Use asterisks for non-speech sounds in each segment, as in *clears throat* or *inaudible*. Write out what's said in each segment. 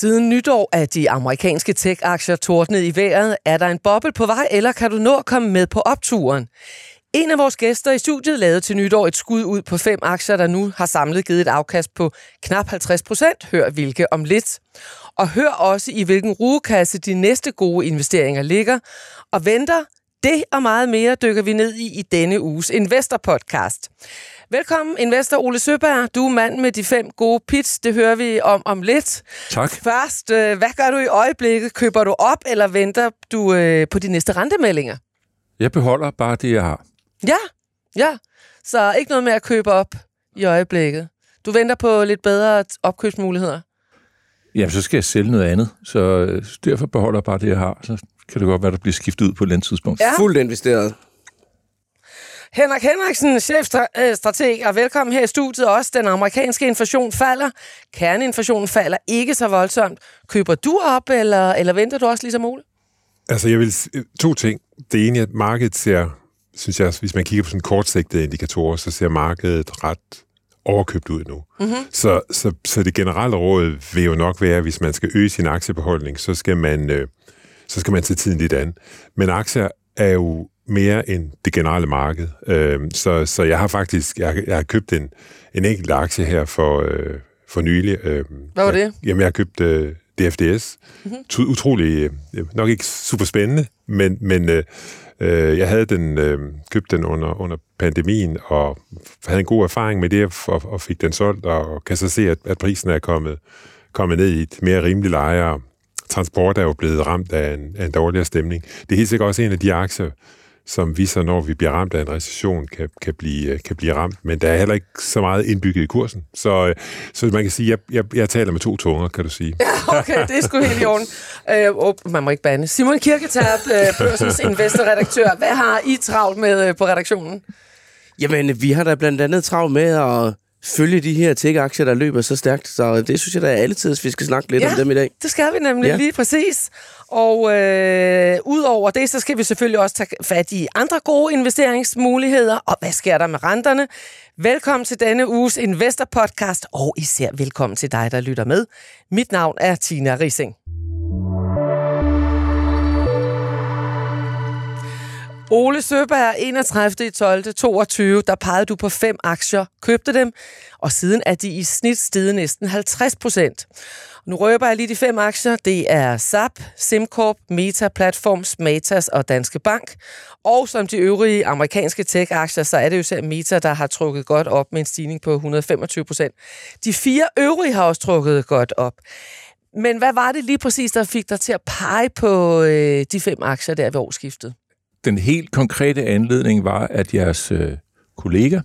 Siden nytår er de amerikanske tech-aktier tordnet i vejret. Er der en boble på vej, eller kan du nå at komme med på opturen? En af vores gæster i studiet lavede til nytår et skud ud på fem aktier, der nu har samlet givet et afkast på knap 50 procent. Hør hvilke om lidt. Og hør også i hvilken rugekasse de næste gode investeringer ligger. Og venter det og meget mere dykker vi ned i i denne uges Investor Podcast. Velkommen, investor Ole Søberg. Du er mand med de fem gode pits. Det hører vi om om lidt. Tak. Først, øh, hvad gør du i øjeblikket? Køber du op, eller venter du øh, på de næste rentemeldinger? Jeg beholder bare det, jeg har. Ja, ja. Så ikke noget med at købe op i øjeblikket. Du venter på lidt bedre opkøbsmuligheder. Jamen, så skal jeg sælge noget andet. Så øh, derfor beholder jeg bare det, jeg har. Så kan det godt være, der bliver skiftet ud på et eller andet tidspunkt. Ja. Fuldt investeret. Henrik Henriksen, chefstrateg, og velkommen her i studiet også. Den amerikanske inflation falder. Kerneinflationen falder ikke så voldsomt. Køber du op, eller, eller venter du også ligesom Ole? Altså, jeg vil to ting. Det ene er, at markedet ser, synes jeg, hvis man kigger på sådan kortsigtede indikatorer, så ser markedet ret overkøbt ud nu. Mm-hmm. Så, så, så det generelle råd vil jo nok være, at hvis man skal øge sin aktiebeholdning, så skal man, øh, så skal man tage tiden lidt an. Men aktier er jo mere end det generelle marked. Øh, så, så jeg har faktisk jeg, jeg har købt en, en enkelt aktie her for, øh, for nylig. Øh, Hvad var det? Jamen, jeg har købt øh, DFDS. Mm-hmm. Utrolig, øh, nok ikke super spændende, men, men øh, øh, jeg havde den, øh, købt den under, under pandemien, og havde en god erfaring med det, og, og fik den solgt, og kan så se, at, at prisen er kommet, kommet ned i et mere rimeligt leje, transport er jo blevet ramt af en, af en dårligere stemning. Det er helt sikkert også en af de aktier, som vi så, når vi bliver ramt af en recession, kan, kan, blive, kan blive ramt. Men der er heller ikke så meget indbygget i kursen. Så, øh, så man kan sige, at jeg, jeg, jeg taler med to tunger, kan du sige. Okay, det er sgu helt i orden. Øh, oh, man må ikke bande. Simon Kirketab, øh, børsens investorredaktør. Hvad har I travlt med øh, på redaktionen? Jamen, vi har da blandt andet travlt med at følge de her tech-aktier, der løber så stærkt. Så det synes jeg da er alle tids, vi skal snakke lidt Ja. om dem i dag. Det skal vi nemlig. Ja. lige præcis. Og øh, udover det, så skal vi selvfølgelig også tage fat i andre gode investeringsmuligheder. Og hvad sker der med renterne? Velkommen til denne uges Investor Podcast, og især velkommen til dig, der lytter med. Mit navn er Tina Rising. Ole Søberg, 31. 12. 22, der pegede du på fem aktier, købte dem, og siden er de i snit steget næsten 50 procent. Nu røber jeg lige de fem aktier. Det er SAP, SimCorp, Meta Platforms, Matas og Danske Bank. Og som de øvrige amerikanske tech-aktier, så er det jo selv Meta, der har trukket godt op med en stigning på 125 procent. De fire øvrige har også trukket godt op. Men hvad var det lige præcis, der fik dig til at pege på øh, de fem aktier der ved årsskiftet? Den helt konkrete anledning var, at jeres øh, kollega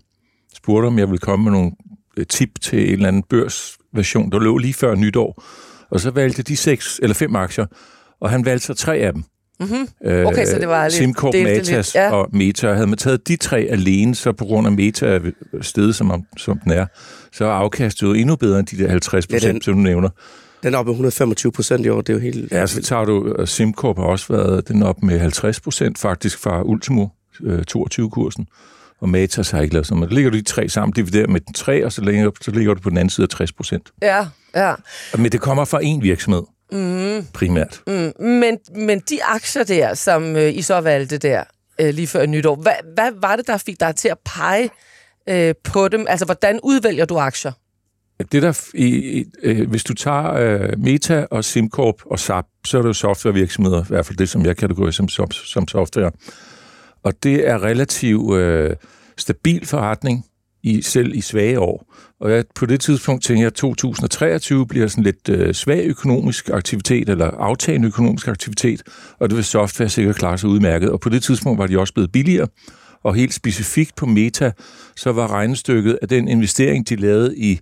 spurgte, om jeg ville komme med nogle øh, tip til en eller anden børsversion, der lå lige før nytår. Og så valgte de seks eller fem aktier, og han valgte så tre af dem. Mhm. Øh, Okay, så det var lidt- SimCorp, Matas ja. og Meta. Havde man taget de tre alene, så på grund af Meta stedet, som, om- som den er, så er afkastet jo endnu bedre end de der 50 Ja, den- procent, som du nævner. Den er oppe med 125 procent i år. Det er jo helt... Ja, så tager du, og SimCorp har også været den op med 50 procent faktisk fra Ultimo øh, 22-kursen. Og Matas har ikke lavet sådan. Der ligger du de tre sammen, dividerer med den tre, og så ligger, så ligger du på den anden side af 60 procent. Ja, ja. Men det kommer fra én virksomhed, mm. primært. Mm, men, men de aktier der, som øh, I så valgte der øh, lige før nytår, hvad, hvad var det, der fik dig til at pege øh, på dem? Altså, hvordan udvælger du aktier? Det der, i, i, øh, hvis du tager øh, Meta og SimCorp og SAP, så er det jo softwarevirksomheder, i hvert fald det, som jeg kategoriserer som, som, som software. Og det er relativt øh, stabil forretning, i, selv i svage år. Og jeg, på det tidspunkt tænker jeg, at 2023 bliver sådan lidt øh, svag økonomisk aktivitet, eller aftagende økonomisk aktivitet, og det vil software sikkert klare sig udmærket. Og på det tidspunkt var de også blevet billigere, og helt specifikt på Meta, så var regnestykket af den investering, de lavede i,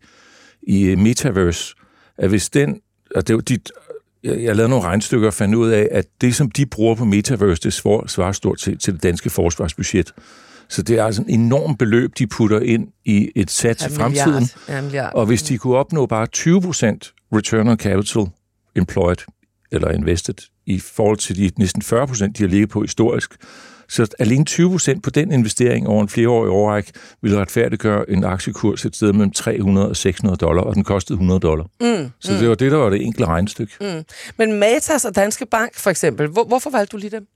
i Metaverse, at hvis den, og det var de, jeg, jeg lavede nogle regnstykker og fandt ud af, at det, som de bruger på Metaverse, det svar- svarer stort til, til det danske forsvarsbudget. Så det er altså en enorm beløb, de putter ind i et sat til fremtiden. Ja, milliard. Og hvis de kunne opnå bare 20% return on capital employed, eller invested, i forhold til de næsten 40%, de har ligget på historisk, Så alene 20 procent på den investering over en flereårig overræk ville retfærdiggøre en aktiekurs et sted mellem 300 og 600 dollar, og den kostede 100 dollar. Mm, så det var det, der var det enkle regnestykke. Mm. Men Matas og Danske Bank for eksempel, hvor, hvorfor valgte du lige dem?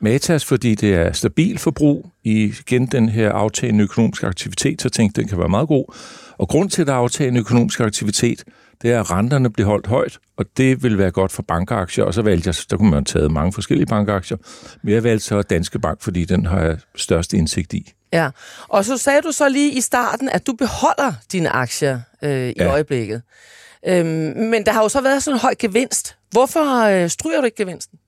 Matas, fordi det er stabil forbrug i igen den her aftagende økonomiske aktivitet, så tænkte den kan være meget god. Og grund til, at der er aftagende økonomisk aktivitet, det er, at renterne bliver holdt højt, og det vil være godt for bankaktier. Og så valgte jeg, der kunne man have taget mange forskellige bankaktier, men jeg valgte så Danske Bank, fordi den har jeg størst indsigt i. Ja, og så sagde du så lige i starten, at du beholder dine aktier øh, i ja. øjeblikket. Øhm, men der har jo så været sådan en høj gevinst. Hvorfor øh, stryger du ikke gevinsten?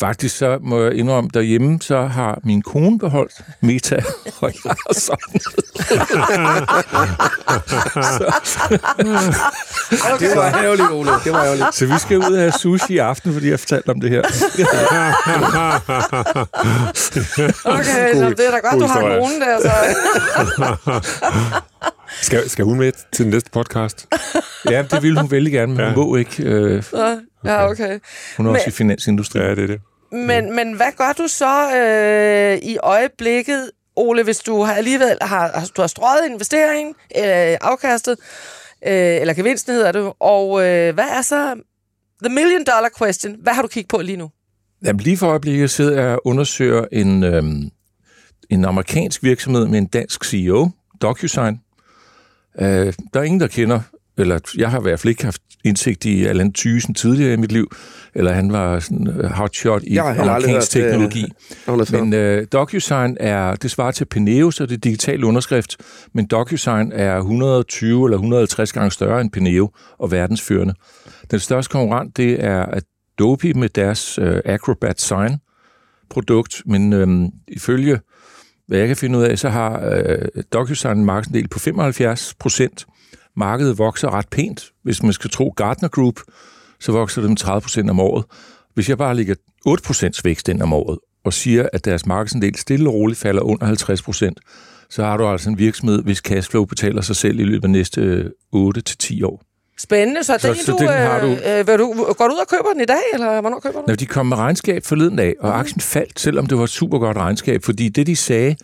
Faktisk så må jeg indrømme, derhjemme så har min kone beholdt Meta, *laughs* og jeg har sådan *laughs* okay. Det var ærgerligt, Ole. Det var ærgerligt. Så vi skal ud og have sushi i aften, fordi jeg fortalte om det her. *laughs* okay, så det er da godt, du har konen der. Så. skal, skal hun med til den næste podcast? ja, det vil hun vældig gerne, men ja. hun må ikke. Øh, Ja, okay. Hun er men, også i finansindustrien. Ja, det er det. Men, men hvad gør du så øh, i øjeblikket, Ole, hvis du har alligevel har, du har strøget investeringen, øh, afkastet, øh, eller gevinsten hedder det, og øh, hvad er så the million dollar question? Hvad har du kigget på lige nu? Jamen lige for øjeblikket sidder jeg og undersøger en, øh, en amerikansk virksomhed med en dansk CEO, DocuSign. Øh, der er ingen, der kender eller jeg har i hvert fald ikke haft indsigt i Allan Thysen tidligere i mit liv, eller han var sådan uh, hotshot i amerikansk teknologi. Det, men uh, DocuSign er, det svarer til Peneo, så det er digital underskrift, men DocuSign er 120 eller 150 gange større end Peneo og verdensførende. Den største konkurrent, det er Adobe med deres uh, Acrobat Sign produkt, men uh, ifølge hvad jeg kan finde ud af, så har uh, DocuSign en markedsandel på 75 procent, markedet vokser ret pænt. Hvis man skal tro Gartner Group, så vokser det med 30 procent om året. Hvis jeg bare ligger 8 procents vækst ind om året, og siger, at deres markedsandel stille og roligt falder under 50 procent, så har du altså en virksomhed, hvis cashflow betaler sig selv i løbet af næste 8 til 10 år. Spændende. Så, så, den, så du, den har du... Øh, vil du... Går du ud og køber den i dag, eller hvornår køber du den? de kom med regnskab forleden dag, og mm. aktien faldt, selvom det var et super godt regnskab, fordi det, de sagde,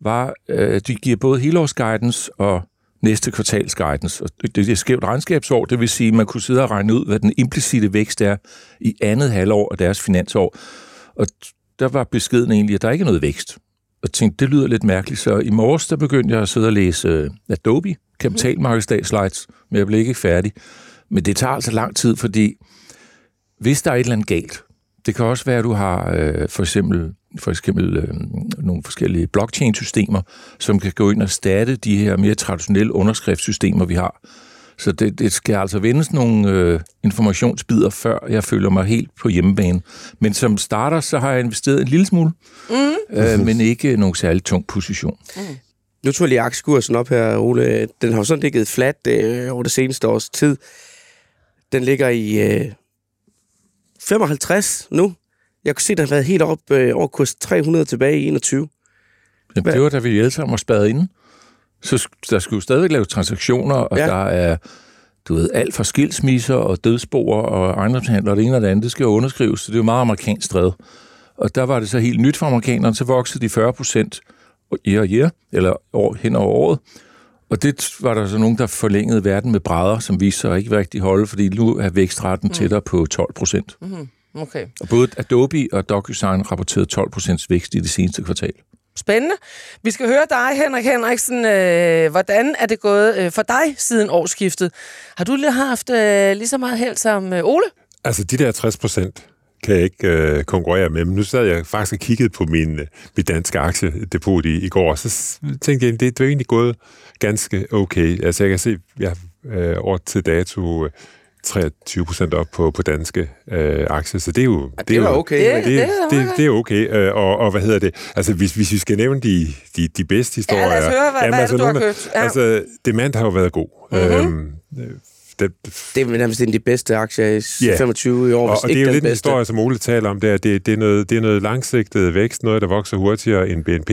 var, øh, de giver både helårsguidance og næste kvartals guidance. Og det, er skævt regnskabsår, det vil sige, at man kunne sidde og regne ud, hvad den implicite vækst er i andet halvår af deres finansår. Og der var beskeden egentlig, at der ikke er noget vækst. Og tænkte, det lyder lidt mærkeligt, så i morges der begyndte jeg at sidde og læse øh, Adobe, kapitalmarkedsdag slides, men jeg blev ikke færdig. Men det tager altså lang tid, fordi hvis der er et eller andet galt, det kan også være, at du har øh, for eksempel, for eksempel øh, nogle forskellige blockchain-systemer, som kan gå ind og starte de her mere traditionelle underskriftssystemer, vi har. Så det, det skal altså vendes nogle øh, informationsbider, før jeg føler mig helt på hjemmebane. Men som starter, så har jeg investeret en lille smule, mm. øh, men ikke nogen særlig tung position. Mm. Nu tog jeg lige aktiekursen op her, Ole. Den har jo sådan ligget flat øh, over det seneste års tid. Den ligger i øh, 55 nu. Jeg kunne se, der har været helt op øh, over kurs 300 tilbage i 21. Jamen, det var da vi alle sammen var spadet inde. Så der skulle jo stadigvæk lave transaktioner, og ja. der er du ved, alt fra skilsmisser og dødsboer og ejendomshandler og det ene og det andet, det skal jo underskrives, så det er jo meget amerikansk drevet. Og der var det så helt nyt for amerikanerne, så voksede de 40 procent year og year, eller år, hen over året. Og det var der så nogen, der forlængede verden med brædder, som viste sig ikke rigtig holde, fordi nu er vækstraten mm. tættere på 12 procent. Mm-hmm. Okay. Og både Adobe og DocuSign rapporterede 12 procents vækst i det seneste kvartal. Spændende. Vi skal høre dig, Henrik Henriksen. Øh, hvordan er det gået øh, for dig siden årsskiftet? Har du haft øh, lige så meget held som øh, Ole? Altså, de der 60 procent, kan jeg ikke øh, konkurrere med. Men nu sad jeg faktisk og kiggede på min, øh, mit danske aktiedepot i, i går, og så tænkte jeg, det, det er egentlig gået ganske okay. Altså jeg kan se, jeg øh, år til dato 23 procent op på, på danske øh, aktier, så det er jo... Ja, det, det er okay. Det, det, det, det, det er okay, øh, og, og hvad hedder det? Altså, hvis, hvis vi skal nævne de, de, de bedste historier... Ja, lad os høre, hvad, jamen, hvad altså, er det, du har købt? Ja. Altså, Demand har jo været god. Mm-hmm. Øhm, det, det er nærmest en af de bedste aktier i yeah. 25 i år, og, og det er jo lidt en historie, som Ole taler om der. Det, det, er noget, det er noget langsigtet vækst, noget, der vokser hurtigere end BNP,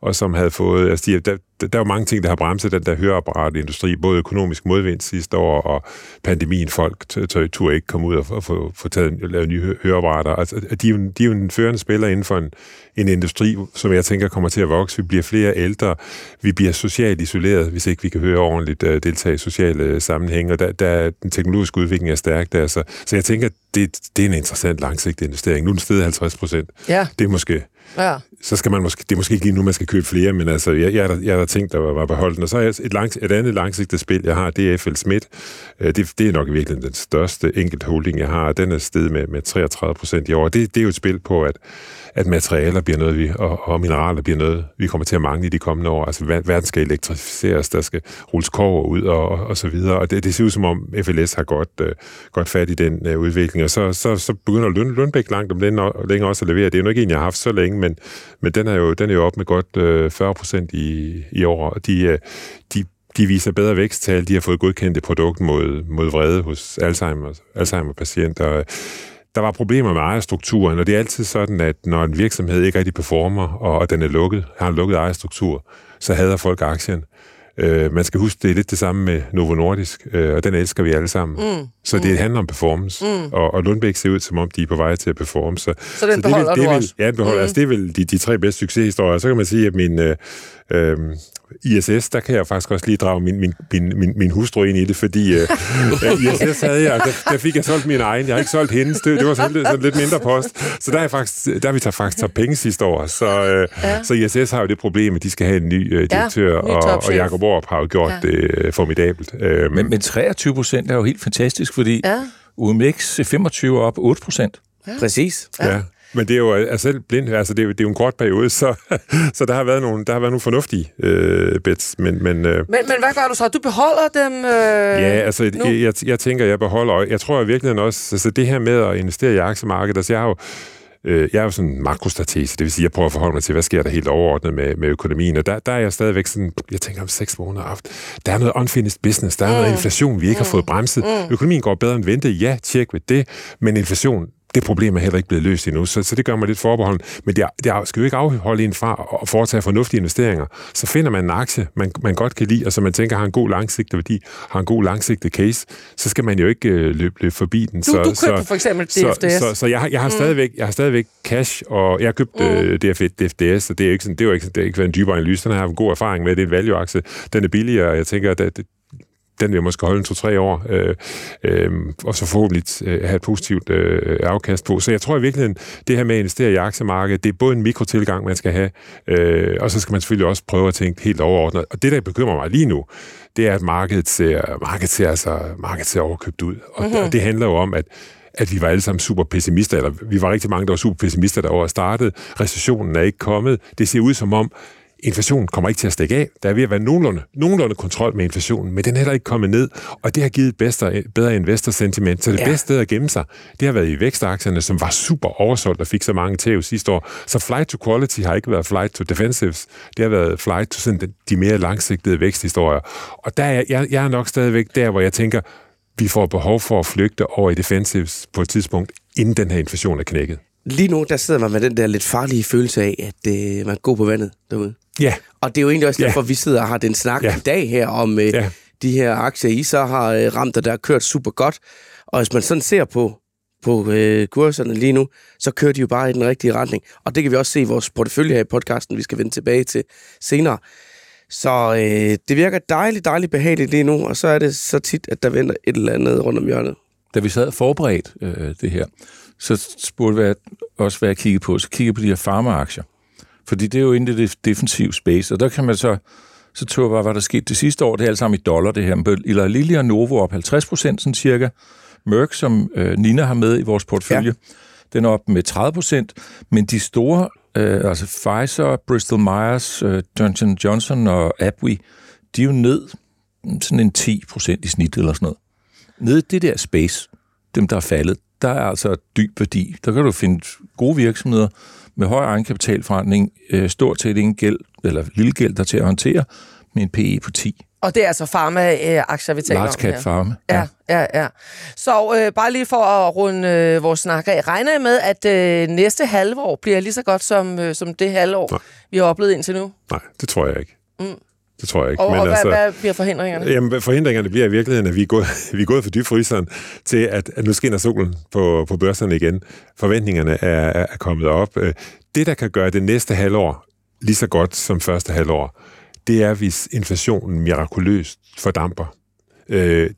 og som havde fået, altså de, der, der er jo mange ting, der har bremset den der høreapparatindustri, både økonomisk modvind sidste år, og pandemien, folk turde ikke komme ud og få, få taget lavet nye høreapparater. Altså, de, er jo, de er jo en førende spiller inden for en, en industri, som jeg tænker kommer til at vokse. Vi bliver flere ældre, vi bliver socialt isoleret, hvis ikke vi kan høre ordentligt uh, deltage i sociale sammenhænge, og der, der, den teknologiske udvikling er stærk der. Så, så jeg tænker, det, det er en interessant langsigtet investering. Nu er den stedet 50 procent. Ja. Det er måske Ja. så skal man måske, det er måske ikke lige nu, man skal købe flere, men altså, jeg, jeg, er der, jeg er der tænkt, der var, var beholdt. Og så er et, langs, et andet langsigtet spil, jeg har, det er FL Schmidt. Øh, det, det er nok i virkeligheden den største enkelt holding, jeg har. Den er steget med, med 33 procent i år. Det, det er jo et spil på, at, at materialer bliver noget, vi, og, og mineraler bliver noget, vi kommer til at mangle i de kommende år. Altså, verden skal elektrificeres, der skal rulles kover ud og, og, og så videre. Og det, det ser ud som om FLS har godt, øh, godt fat i den øh, udvikling. Og så, så, så begynder Lund, Lundbæk langt om den længere også at levere. Det er jo nok en, jeg har haft så længe, men, men den, er jo, den er jo op med godt øh, 40 procent i, i år. Og de, øh, de de viser bedre væksttal, de har fået godkendt et produkt mod, mod vrede hos Alzheimer, Alzheimer-patienter der var problemer med ejerstrukturen, og det er altid sådan, at når en virksomhed ikke rigtig performer, og den er lukket, har en lukket ejerstruktur, så hader folk aktien. Øh, man skal huske, det er lidt det samme med Novo Nordisk, øh, og den elsker vi alle sammen. Mm. Så det mm. handler om performance, mm. og, og Lundbæk ser ud, som om de er på vej til at performe. Så, så den så beholder det vil, det du vil, også? Ja, den beholder. Mm. Altså, det er vel de, de tre bedste succeshistorier. Så kan man sige, at min... Øh, øh, ISS, der kan jeg faktisk også lige drage min, min, min, min, min hustru ind i det, fordi øh, ISS havde jeg, der, der fik jeg solgt min egen. Jeg har ikke solgt hendes, det, det var sådan, sådan lidt mindre post. Så der er faktisk, der vi tager faktisk taget penge sidste år. Så, øh, ja. så ISS har jo det problem, at de skal have en ny øh, direktør, ja, ny og, og Jacob Orp har jo gjort ja. det øh, formidabelt. Øh, men, men 23 procent er jo helt fantastisk, fordi ja. UMX 25 op 8 procent. Ja. Præcis. Ja. ja. Men det er jo altså blind, altså det er, det er jo en kort periode, så, *laughs* så der har været nogle, der har været nogle fornuftige øh, bets. Men, men, øh, men, men hvad gør du så? Du beholder dem øh, Ja, altså jeg, jeg, jeg tænker, jeg beholder, jeg tror jeg virkelig også, altså det her med at investere i aktiemarkedet, altså jeg har jo øh, jeg er jo sådan makrostratese, det vil sige, jeg prøver at forholde mig til, hvad sker der helt overordnet med, med økonomien, og der, der er jeg stadigvæk sådan, jeg tænker om seks måneder efter, der er noget unfinished business, der er mm. noget inflation, vi ikke mm. har fået bremset. Mm. Økonomien går bedre end ventet, ja, tjek ved det, men inflation, det problem er heller ikke blevet løst endnu, så, så det gør mig lidt forbeholden. Men det, det skal jo ikke afholde en fra at foretage fornuftige investeringer. Så finder man en aktie, man, man godt kan lide, og som man tænker har en god langsigtet værdi, har en god langsigtet case, så skal man jo ikke øh, løbe, løbe forbi den. Du, så, du købte så, for eksempel DFDS. Så, så, så jeg, har, jeg, har mm. stadigvæk, jeg har stadigvæk cash, og jeg har købt mm. øh, DF, DFDS, og det er jo ikke, sådan, det er jo ikke, det er ikke været en dybere analyse, den har jeg haft en god erfaring med, det er en value-aktie, den er billigere, og jeg tænker, at det, den vil måske holde en to-tre år, øh, øh, og så forhåbentlig øh, have et positivt øh, afkast på. Så jeg tror i virkeligheden, det her med at investere i aktiemarkedet, det er både en mikrotilgang, man skal have, øh, og så skal man selvfølgelig også prøve at tænke helt overordnet. Og det, der bekymrer mig lige nu, det er, at markedet ser, markedet ser, altså, markedet ser overkøbt ud. Og, mm-hmm. og det handler jo om, at at vi var alle sammen super pessimister, eller vi var rigtig mange, der var super pessimister, der var startet. Recessionen er ikke kommet. Det ser ud som om, inflationen kommer ikke til at stikke af. Der er ved at være nogenlunde, nogenlunde kontrol med inflationen, men den er heller ikke kommet ned, og det har givet bedre, bedre investor-sentiment. Så det ja. bedste sted at gemme sig, det har været i vækstaktierne, som var super oversolgt og fik så mange tæv sidste år. Så flight to quality har ikke været flight to defensives, det har været flight to sådan de mere langsigtede væksthistorier. Og der er jeg, jeg er nok stadigvæk der, hvor jeg tænker, vi får behov for at flygte over i defensives på et tidspunkt, inden den her inflation er knækket. Lige nu, der sidder man med den der lidt farlige følelse af, at øh, man går på vandet derude. Ja. Og det er jo egentlig også derfor, ja. vi sidder og har den snak ja. i dag her om øh, ja. de her aktier, I så har øh, ramt, og der har kørt super godt. Og hvis man sådan ser på, på øh, kurserne lige nu, så kører de jo bare i den rigtige retning. Og det kan vi også se i vores portefølje her i podcasten, vi skal vende tilbage til senere. Så øh, det virker dejligt, dejligt behageligt lige nu, og så er det så tit, at der venter et eller andet rundt om hjørnet. Da vi sad forberedt øh, det her, så spurgte jeg også, hvad jeg kiggede på. Så kiggede på de her farmaaktier. Fordi det er jo inde i det defensive space, og der kan man så, så tog jeg bare, hvad der skete det sidste år, det er alt sammen i dollar, det her. Eller Lilly og Novo op 50 procent, sådan cirka. Merck, som øh, Nina har med i vores portfølje, ja. den er op med 30 procent. Men de store, øh, altså Pfizer, Bristol Myers, øh, Johnson Johnson og Abwi, de er jo ned sådan en 10 procent i snit eller sådan noget. Nede i det der space, dem der er faldet, der er altså dyb værdi. Der kan du finde gode virksomheder med høj egenkapitalforretning, øh, stort set ingen gæld, eller lille gæld, der til at håndtere, med en PE på 10. Og det er altså pharma-aktier, vi taler Large om her. farme. Ja, ja, ja. Så øh, bare lige for at runde øh, vores snak af. Regner jeg med, at øh, næste halvår bliver lige så godt som, øh, som det halvår, Nej. vi har oplevet indtil nu? Nej, det tror jeg ikke. Mm. Det tror jeg ikke. Og, og hvad, hvad bliver forhindringerne? Jamen, forhindringerne bliver i virkeligheden, at vi er gået, *laughs* vi er gået for dybfryseren til, at, at nu skinner solen på, på børserne igen. Forventningerne er, er kommet op. Øh, Det, der kan gøre det næste halvår lige så godt som første halvår, det er, hvis inflationen mirakuløst fordamper. Øh,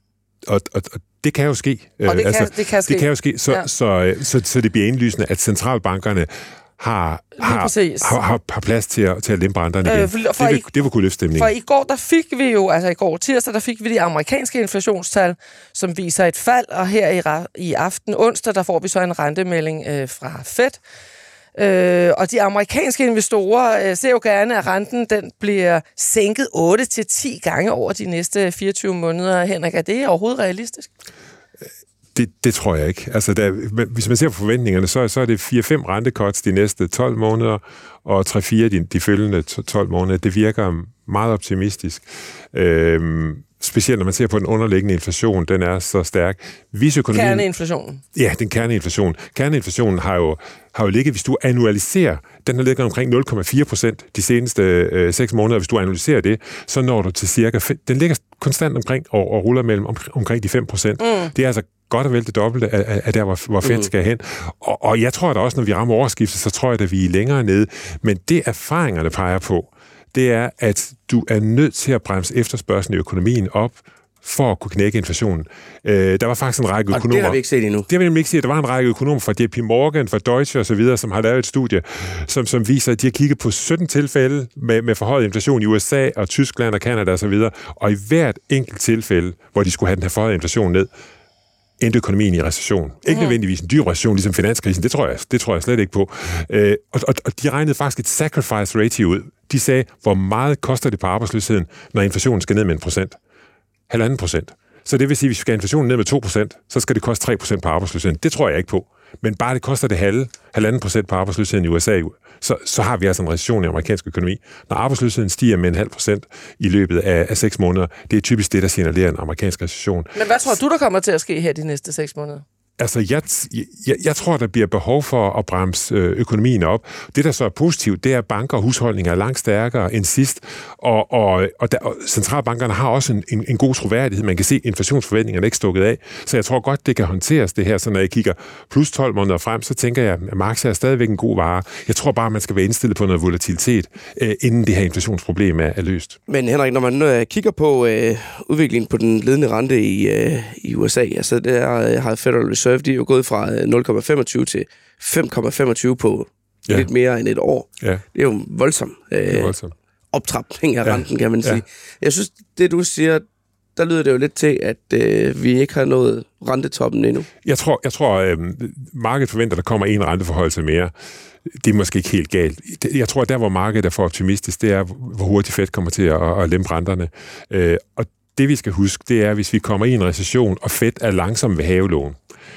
og, og, og det kan jo ske. Og det kan- det kan ske. Det kan jo ske, så, Ja. ja. så, så, så, så det bliver indlysende, at centralbankerne har, har, har, har, har plads til at, til at lempe renterne Øh, igen. for- for det, vil, I- det vil kunne løfte stemningen. For i går, der fik vi jo, altså i går tirsdag, der fik vi de amerikanske inflationstal, som viser et fald, og her i, i aften onsdag, der får vi så en rentemelding øh, fra Fed. Øh, og de amerikanske investorer øh, ser jo gerne, at renten den bliver sænket 8-10 gange over de næste 24 måneder. Henrik, er det overhovedet realistisk? Det, det tror jeg ikke. Altså, der, hvis man ser på forventningerne, så, så er det 4-5 rentecuts de næste 12 måneder, og 3-4 de, de følgende to- 12 måneder. Det virker meget optimistisk. Øhm, specielt når man ser på den underliggende inflation, den er så stærk. Hvis økonomien, Kerneinflationen. Ja, den kerneinflation. Kerneinflationen har jo, har jo ligget, hvis du annualiserer, den har ligget omkring 0,4 procent de seneste øh, 6 måneder. Hvis du analyserer det, så når du til cirka... Den ligger konstant omkring og, og ruller mellem om, omkring de 5 procent. Mm. Det er altså godt og vel det dobbelte af, af, der, hvor, hvor Fed mm. skal hen. Og, og jeg tror da også, når vi rammer overskiftet, så tror jeg, at vi er længere nede. Men det erfaringerne peger på, det er, at du er nødt til at bremse efterspørgselen i økonomien op, for at kunne knække inflationen. Øh, der var faktisk en række Og økonomer... det har vi ikke set endnu. Det vil jeg nemlig ikke sige. Der var en række økonomer fra JP Morgan, fra Deutsche osv., som har lavet et studie, som, som viser, at de har kigget på 17 tilfælde med, med forhøjet inflation i USA og Tyskland og Kanada osv., og, og i hvert enkelt tilfælde, hvor de skulle have den her forhøjede inflation ned, endte økonomien i recession. Ikke nødvendigvis en dyb recession, ligesom finanskrisen, det tror jeg, det tror jeg slet ikke på. Øh, og, og, og de regnede faktisk et sacrifice ratio ud. De sagde, hvor meget koster det på arbejdsløsheden, når inflationen skal ned med en procent? halvanden procent. Så det vil sige, at hvis vi skal have inflationen ned med 2 procent, så skal det koste 3 procent på arbejdsløsheden. Det tror jeg ikke på. Men bare det koster det halve, halvanden procent på arbejdsløsheden i USA, så, så har vi altså en recession i amerikansk økonomi. Når arbejdsløsheden stiger med en halv procent i løbet af, af 6 måneder, det er typisk det, der signalerer en amerikansk recession. Men hvad tror du, der kommer til at ske her de næste 6 måneder? Altså, jeg, jeg, jeg tror, der bliver behov for at bremse øh, økonomien op. Det, der så er positivt, det er, at banker og husholdninger er langt stærkere end sidst, og, og, og, der, og centralbankerne har også en, en, en god troværdighed. Man kan se, at inflationsforventningerne er ikke stukket af, så jeg tror godt, det kan håndteres, det her. Så når jeg kigger plus 12 måneder frem, så tænker jeg, at Marx er stadigvæk en god vare. Jeg tror bare, man skal være indstillet på noget volatilitet, øh, inden det her inflationsproblem er, er løst. Men Henrik, når man øh, kigger på øh, udviklingen på den ledende rente i, øh, i USA, altså der øh, har Federal Reserve, de er jo gået fra øh, 0,25 til 5,25 på Ja. ja. lidt mere end et år. Ja, Det er jo en voldsom øh, det er voldsomt. optrapning af Ja. renten, kan man Ja. sige. Jeg synes, det du siger, der lyder det jo lidt til, at øh, vi ikke har nået rentetoppen endnu. Jeg tror, jeg tror øh, markedet forventer, at der kommer en renteforholdelse mere. Det er måske ikke helt galt. Jeg tror, at der, hvor markedet er for optimistisk, det er, hvor hurtigt Fed kommer til at, at lempe renterne. Øh, og det, vi skal huske, det er, hvis vi kommer i en recession, og Fed er langsom ved havelån,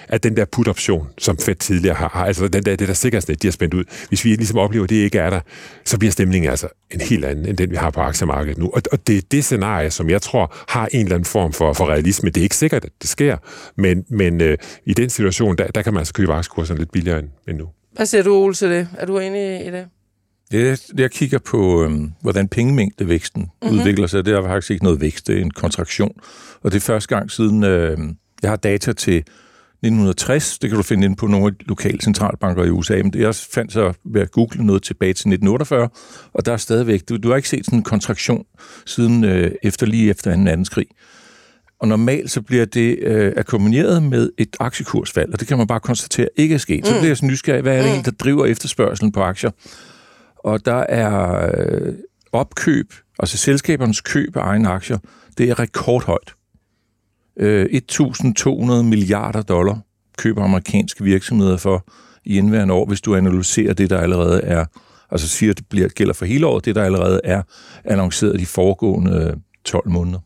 at den der put-option, som Fed tidligere har, altså den der, det der sikkerhedsnet, de har spændt ud, hvis vi ligesom oplever, at det ikke er der, så bliver stemningen altså en helt anden, end den, vi har på aktiemarkedet nu. Og, og det er det scenarie, som jeg tror har en eller anden form for, for realisme. Det er ikke sikkert, at det sker, men, men øh, i den situation, der, der kan man altså købe aktiekurserne lidt billigere end, end nu. Hvad siger du, Ole, til det? Er du enig i det? Jeg, jeg kigger på, øhm, hvordan pengemængdevæksten mm-hmm. udvikler sig. Det er faktisk ikke noget vækst, det er en kontraktion. Og det er første gang siden, øh, jeg har data til 1960. Det kan du finde ind på nogle lokale centralbanker i USA. Men det jeg fandt så ved at google noget tilbage til 1948, og der er stadigvæk, du, du har ikke set sådan en kontraktion siden øh, efter lige efter 2. verdenskrig. Og normalt så bliver det øh, akkompagneret med et aktiekursfald, og det kan man bare konstatere ikke er sket. Så bliver jeg så nysgerrig, hvad er det egentlig, der driver efterspørgselen på aktier? Og der er øh, opkøb, altså selskabernes køb af egne aktier, det er rekordhøjt. Øh, 1.200 milliarder dollar køber amerikanske virksomheder for i indværende år, hvis du analyserer det, der allerede er, altså siger, at det bliver, gælder for hele året, det der allerede er annonceret de foregående øh, 12 måneder.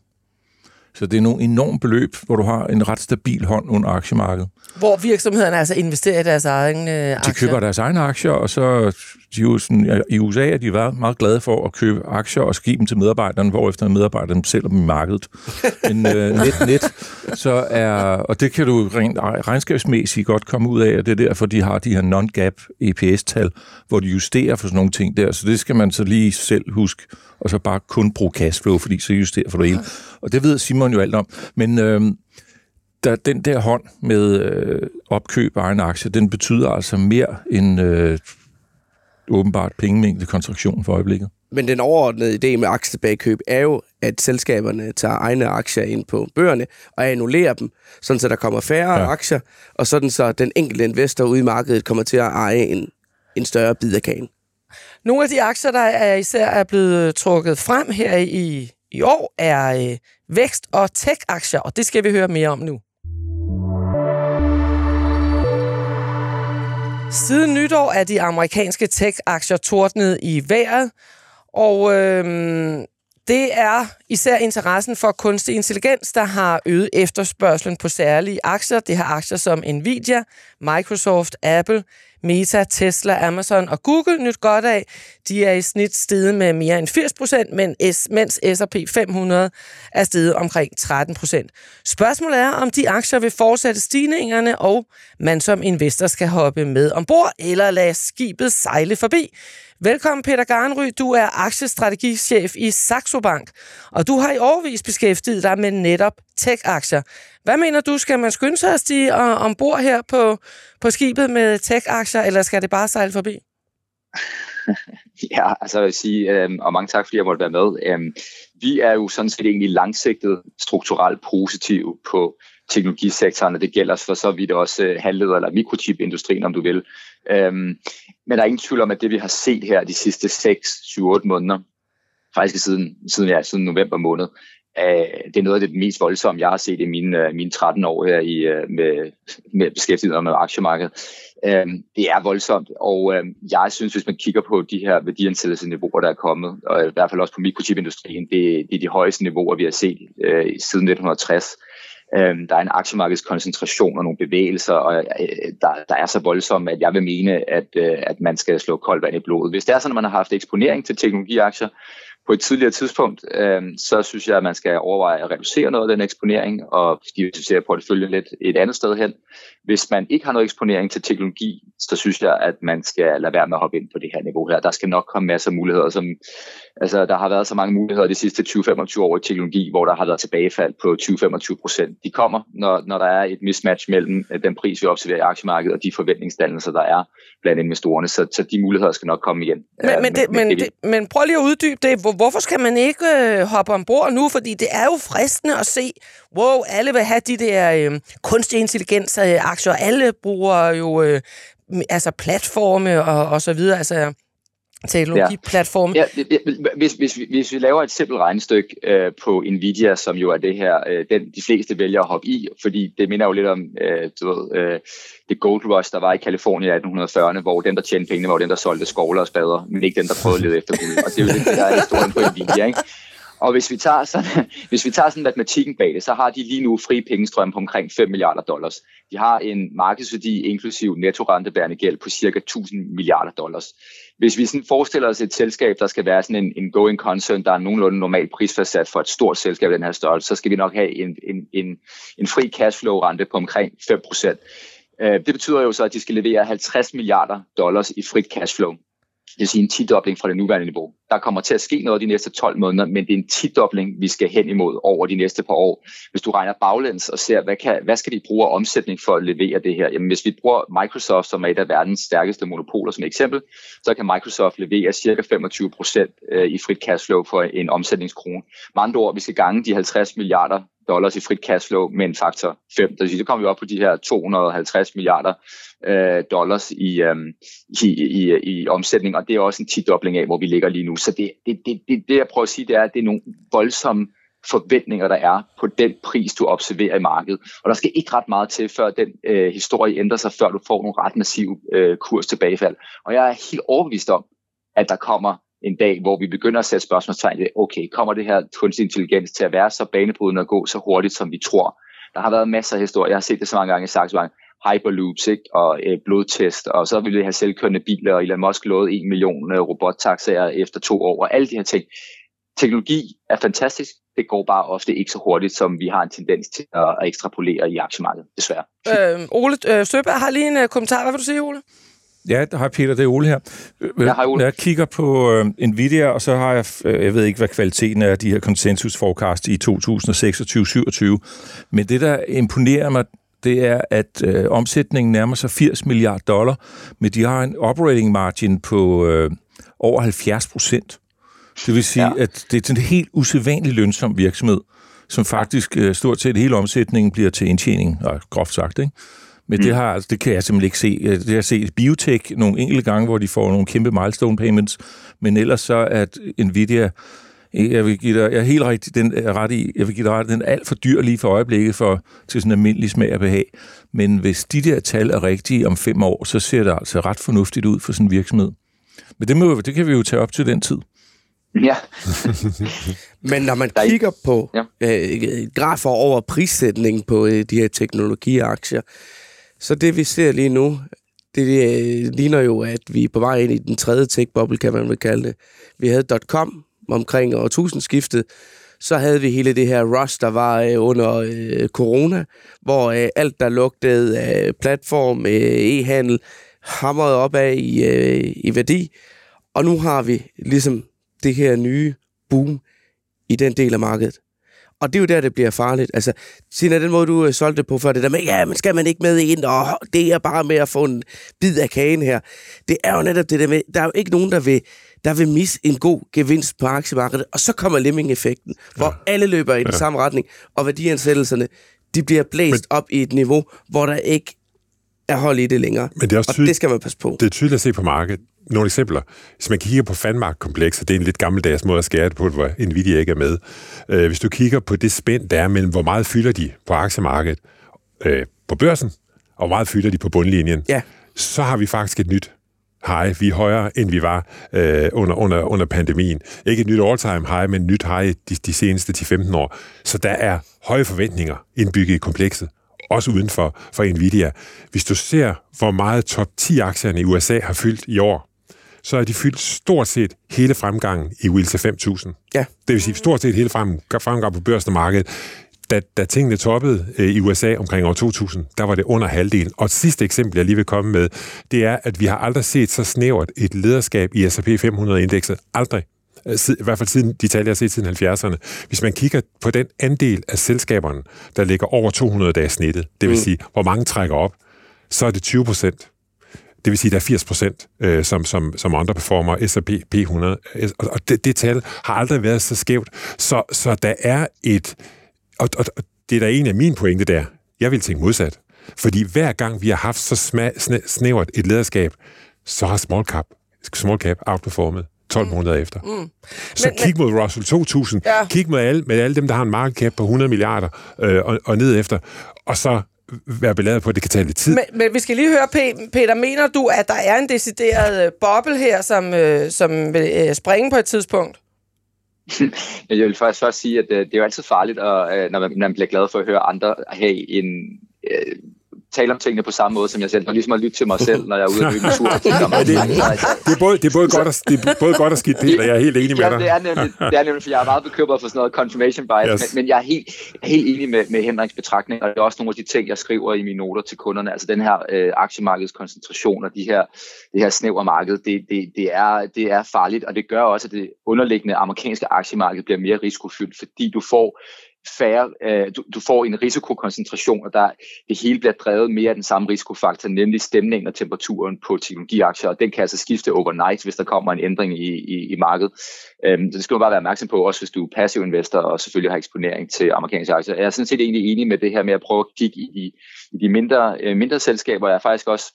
Så det er nogle enorme beløb, hvor du har en ret stabil hånd under aktiemarkedet. Hvor virksomhederne altså investerer i deres egne øh, aktier? De køber deres egne aktier, og så de jo sådan, i USA er de været meget glade for at købe aktier og skibe dem til medarbejderne, hvor efter medarbejderne sælger dem i markedet. *laughs* Men øh, net, net, så er, og det kan du rent regnskabsmæssigt godt komme ud af, og det er derfor, de har de her non-gap EPS-tal, hvor de justerer for sådan nogle ting der. Så det skal man så lige selv huske, og så bare kun bruge cashflow, fordi så justerer for det hele. Og det ved Simon jo alt om. Men øh, der, den der hånd med øh, opkøb af egen aktie, den betyder altså mere end øh, åbenbart pengemængde kontraktion for øjeblikket. Men den overordnede idé med aktietilbagekøb er jo, at selskaberne tager egne aktier ind på bøgerne og annullerer dem, sådan så der kommer færre ja. aktier, og sådan så den enkelte investor ude i markedet kommer til at eje en, en større bid af kagen. Nogle af de aktier, der er især er blevet øh, trukket frem her i, i år, er øh, vækst- og tech-aktier, og det skal vi høre mere om nu. Siden nytår er de amerikanske tech-aktier tordnet i vejret, og øh, det er især interessen for kunstig intelligens, der har øget efterspørgselen på særlige aktier. Det har aktier som Nvidia, Microsoft, Apple, Meta, Tesla, Amazon og Google nyt godt af. De er i snit steget med mere end 80 procent, men mens S&P 500 er steget omkring 13 procent. Spørgsmålet er, om de aktier vil fortsætte stigningerne, og man som investor skal hoppe med ombord eller lade skibet sejle forbi. Velkommen Peter Garnry, du er aktiestrategichef i Saxo Bank, og du har i årvis beskæftiget dig med netop tech-aktier. Hvad mener du, skal man skynde sig at stige ombord her på, på skibet med tech-aktier, eller skal det bare sejle forbi? *laughs* ja, altså jeg vil sige, øh, og mange tak fordi jeg måtte være med. Øh, vi er jo sådan set egentlig langsigtet strukturelt positive på teknologisektoren, og det gælder for så vidt også øh, halvleder- eller mikrochipindustrien, om du vil. Øhm, men der er ingen tvivl om, at det vi har set her de sidste 6-7-8 måneder, faktisk siden, siden, ja, siden november måned, øh, det er noget af det mest voldsomme, jeg har set i mine, øh, mine 13 år her i, øh, med, med beskæftiget med aktiemarkedet. Øh, det er voldsomt, og øh, jeg synes, hvis man kigger på de her værdiansættelsesniveauer, der er kommet, og i hvert fald også på mikrochipindustrien, det, det er de højeste niveauer, vi har set øh, siden 1960. Øhm, der er en aktiemarkedskoncentration og nogle bevægelser, og øh, der, der er så voldsomme, at jeg vil mene, at, øh, at man skal slå koldt vand i blodet. Hvis det er sådan, at man har haft eksponering til teknologiaktier, på et tidligere tidspunkt, øh, så synes jeg, at man skal overveje at reducere noget af den eksponering og diversificere porteføljen lidt et andet sted hen. Hvis man ikke har noget eksponering til teknologi, så synes jeg, at man skal lade være med at hoppe ind på det her niveau her. Der skal nok komme masser af muligheder. Som, altså, der har været så mange muligheder de sidste 20-25 år i teknologi, hvor der har været tilbagefald på 20-25 procent. De kommer, når, når der er et mismatch mellem øh, den pris, vi observerer i aktiemarkedet, og de forventningsdannelser, der er blandt investorerne. Så, så de muligheder skal nok komme igen. Men, men, det, men, det, men prøv lige at uddybe det. Hvorfor skal man ikke øh, hoppe ombord nu? Fordi det er jo fristende at se, wow, alle vil have de der øh, kunstig intelligens-aktier. Øh, alle bruger jo øh, altså platforme og, og så videre. Altså, teknologiplatforme. Ja. Ja, hvis, hvis, hvis vi laver et simpelt regnestykke øh, på Nvidia, som jo er det her, øh, den de fleste vælger at hoppe i, fordi det minder jo lidt om øh, du ved, øh, det gold rush, der var i Kalifornien i 1840'erne, hvor den, der tjente pengene, var den, der solgte skovler og spader, men ikke den, der prøvede at lede efter guld. Og det er jo det, der er historien på Nvidia, ikke? Og hvis vi tager sådan, *laughs* hvis vi tager sådan matematikken bag det, så har de lige nu fri pengestrøm på omkring 5 milliarder dollars. De har en markedsværdi inklusiv nettorentebærende gæld på cirka 1000 milliarder dollars. Hvis vi sådan forestiller os et selskab, der skal være sådan en, en going concern, der er nogenlunde normal prisfastsat for et stort selskab af den her størrelse, så skal vi nok have en, en, en, en fri cashflow-rente på omkring 5%. Øh, det betyder jo så, at de skal levere 50 milliarder dollars i frit cashflow. Det vil sige en tidobling fra det nuværende niveau. Der kommer til at ske noget de næste 12 måneder, men det er en tidobling, vi skal hen imod over de næste par år. Hvis du regner baglæns og ser, hvad, kan, hvad skal de bruge af omsætning for at levere det her? Jamen hvis vi bruger Microsoft, som er et af verdens stærkeste monopoler som eksempel, så kan Microsoft levere cirka 25 procent øh, i frit cashflow for en omsætningskrone. Med andre ord, vi skal gange de 50 milliarder dollars i frit cashflow med en faktor 5. Det vil sige, så kommer vi op på de her 250 milliarder øh, dollars i, øh, i, i, i omsætning, og det er også en tidobling af, hvor vi ligger lige nu. Så det, det, det, det, det jeg prøver at sige, det er, at det er nogle voldsomme forventninger, der er på den pris, du observerer i markedet. Og der skal ikke ret meget til, før den øh, historie ændrer sig, før du får nogle ret massive øh, kurs tilbagefald. Og jeg er helt overbevist om, at der kommer en dag, hvor vi begynder at sætte spørgsmålstegn ved, okay, kommer det her kunstig intelligens til at være så banebrydende og gå så hurtigt, som vi tror? Der har været masser af historier. Jeg har set det så mange gange i mange, Hyperloops ikke? og øh, blodtest, og så ville vi have selvkørende biler, og Elon Musk lovede en million øh, robottaxaer efter to år, og alle de her ting. Teknologi er fantastisk, det går bare ofte ikke så hurtigt, som vi har en tendens til at, at ekstrapolere i aktiemarkedet, desværre. Øh, Ole øh, Søberg har lige en øh, kommentar. Hvad vil du sige, Ole? Ja, hej Peter, det er Ole her. Ja, hej Ole. Jeg kigger på uh, Nvidia, og så har jeg, uh, jeg ved ikke, hvad kvaliteten er af de her consensus forecast i 2026-27, men det, der imponerer mig, det er, at uh, omsætningen nærmer sig 80 milliarder dollar, men de har en operating margin på uh, over 70 procent. Det vil sige, ja. at det er en helt usædvanlig lønsom virksomhed, som faktisk uh, stort set hele omsætningen bliver til indtjening, og groft sagt, ikke? Men mm. det, har, altså, det kan jeg simpelthen ikke se. Øh, det har jeg set biotech nogle enkelte gange, hvor de får nogle kæmpe milestone payments, men ellers så at Nvidia, jeg vil give dig, jeg er helt rigtig, den er ret i, jeg vil give dig ret, den er alt for dyr lige for øjeblikket for, til sådan en almindelig smag og behag. Men hvis de der tal er rigtige om fem år, så ser det altså ret fornuftigt ud for sådan en virksomhed. Men det, må, det kan vi jo tage op til den tid. Ja. *laughs* Men når man kigger på ja. øh, grafer over prissætningen på øh, de her teknologiaktier, så det vi ser lige nu, det det øh, ligner jo, at vi er på vej ind i den tredje tech-bubble, kan man vel kalde det. Vi havde .com omkring årtusindskiftet, så havde vi hele det her rush, der var øh, under øh, corona, hvor øh, alt, der lugtede af platform, øh, e-handel, hamrede op af i, øh, i værdi. Og nu har vi ligesom det her nye boom i den del af markedet. Og det er jo der, det bliver farligt. Altså, siden den måde, du øh, solgte det på før, det der med, ja, men skal man ikke med ind, og det er bare med at få en bid af kagen her. Det er jo netop det der med, der er jo ikke nogen, der vil, der vil misse en god gevinst på aktiemarkedet, og så kommer lemming-effekten, hvor ja. alle løber i den ja. samme retning, og værdiansættelserne, de bliver blæst men, op i et niveau, hvor der ikke er hold i det længere. Men det er også tydelig, og det skal man passe på. Det er tydeligt at se på markedet. Nogle eksempler. Hvis man kigger på Fanmark-komplekset, det er en lidt gammeldags måde at skære det på, hvor Nvidia ikke er med. Øh, hvis du kigger på det spænd, der er mellem, hvor meget fylder de på aktiemarkedet øh, på børsen, og hvor meget fylder de på bundlinjen, ja. så har vi faktisk et nyt high. Vi er højere, end vi var øh, under, under, under pandemien. Ikke et nyt all-time high, men et nyt high de, de seneste 10-15 år. Så der er høje forventninger indbygget i komplekset også uden for, for Nvidia. Hvis du ser, hvor meget top 10-aktierne i USA har fyldt i år, så er de fyldt stort set hele fremgangen i Wilsa 5000. Ja. Det vil sige stort set hele fremgangen på børsen og markedet. Da, da tingene toppede øh, i USA omkring år 2000, der var det under halvdelen. Og et sidste eksempel, jeg lige vil komme med, det er, at vi har aldrig set så snævert et lederskab i S&P 500-indekset. Aldrig. Øh, i hvert fald siden de tal, jeg har set siden 70'erne. Hvis man kigger på den andel af selskaberne, der ligger over 200 dage snittet, det vil mm. sige, hvor mange trækker op, så er det 20 procent. Det vil sige, at der er 80 procent, øh, som, som, som underperformer S&P P100. Og det, det tal har aldrig været så skævt. Så, så der er et... Og, og, det er da en af mine pointe der. Jeg vil tænke modsat. Fordi hver gang vi har haft så sma, snævert et lederskab, så har small cap, small cap outperformet. 12 mm. måneder efter. Mm. Så men, kig mod Russell 2000. Ja. Kig mod alle, med alle dem, der har en market cap på 100 milliarder øh, og, og ned efter. Og så være beladet på, at det kan tage lidt tid. Men, men vi skal lige høre, Peter, mener du, at der er en decideret øh, boble her, som, øh, som vil øh, springe på et tidspunkt? *laughs* Jeg vil faktisk først sige, at det er jo altid farligt, at, når man bliver glad for at høre andre have en tale om tingene på samme måde som jeg selv, og ligesom at lytte til mig selv, når jeg er ude og løbe en tur. det, det, er både, det, er både godt og, det er både godt og skidt, Peter. Jeg er helt enig med dig. det er, nemlig, det er nemlig, for jeg er meget bekymret for sådan noget confirmation bias, yes. men, men jeg er helt, helt enig med, med Henriks betragtning, og det er også nogle af de ting, jeg skriver i mine noter til kunderne. Altså den her øh, aktiemarkedskoncentration og de her, det her snævre marked, det, det, det, er, det er farligt, og det gør også, at det underliggende amerikanske aktiemarked bliver mere risikofyldt, fordi du får færre, øh, du, du får en risikokoncentration, og der det hele bliver drevet mere af den samme risikofaktor, nemlig stemningen og temperaturen på teknologiaktier, og den kan altså skifte overnight, hvis der kommer en ændring i, i, i markedet. Øhm, det skal man bare være opmærksom på, også hvis du er passiv investor og selvfølgelig har eksponering til amerikanske aktier. Jeg er sådan set egentlig enig med det her med at prøve at kigge i i de mindre, øh, mindre selskaber. Jeg er faktisk også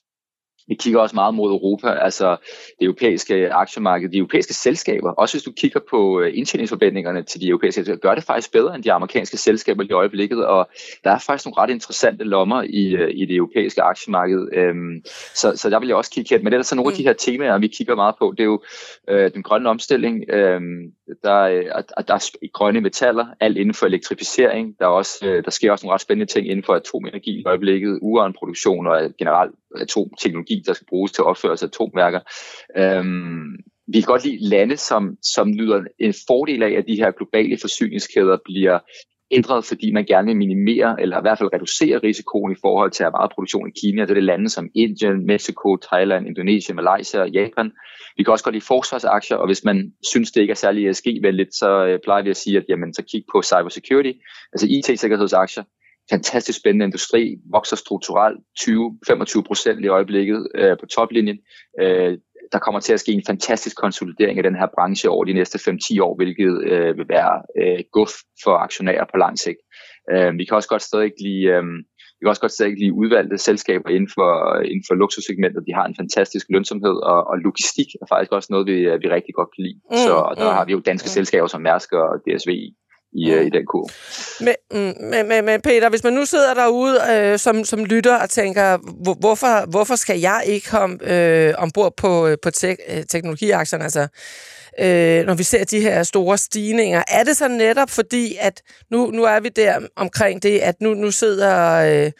vi kigger også meget mod Europa, altså det europæiske aktiemarked, de europæiske selskaber. Også hvis du kigger på øh, indtjeningsforventningerne til de europæiske selskaber, gør det faktisk bedre end de amerikanske selskaber i øjeblikket, og der er faktisk nogle ret interessante lommer i, øh, i det europæiske aktiemarked. Øhm, så, så der vil jeg også kigge hen. Men ellers er nogle af de mm. her temaer, vi kigger meget på, det er jo øh, den grønne omstilling, øh, der, er, der er grønne metaller, alt inden for elektrificering. Der, er også, der sker også nogle ret spændende ting inden for atomenergi i øjeblikket, uranproduktion og generelt atomteknologi, der skal bruges til opførelse af atomværker. Øhm, vi kan godt lide lande, som, som lyder en fordel af, at de her globale forsyningskæder bliver ændret, fordi man gerne vil minimere, eller i hvert fald reducere risikoen i forhold til at produktion i Kina. Det er det lande som Indien, Mexico, Thailand, Indonesien, Malaysia og Japan. Vi kan også godt lide forsvarsaktier, og hvis man synes, det ikke er særlig ESG-venligt, så øh, plejer vi at sige, at jamen, så kig på cybersecurity, altså IT-sikkerhedsaktier fantastisk spændende industri, vokser strukturelt 20-25 procent i øjeblikket øh, på toplinjen. Øh, der kommer til at ske en fantastisk konsolidering af den her branche over de næste 5-10 år, hvilket øh, vil være øh, guf for aktionærer på lang sigt. Øh, vi kan også godt stadig lide, øh, vi kan også godt stadig lide udvalgte selskaber inden for, inden for luksussegmentet. De har en fantastisk lønsomhed, og, og logistik er faktisk også noget, vi, vi rigtig godt kan lide. Mm, Så der mm, har vi jo danske mm. selskaber som Mærsk og DSV i i, mm. i den kurve. Men, mm, men, men, men Peter, hvis man nu sidder derude øh, som, som lytter og tænker, hvorfor, hvorfor skal jeg ikke komme øh, ombord på, øh, på te- øh, teknologiaktierne? Altså, øh, når vi ser de her store stigninger. Er det så netop fordi, at nu, nu er vi der omkring det, at nu, nu sidder... Øh,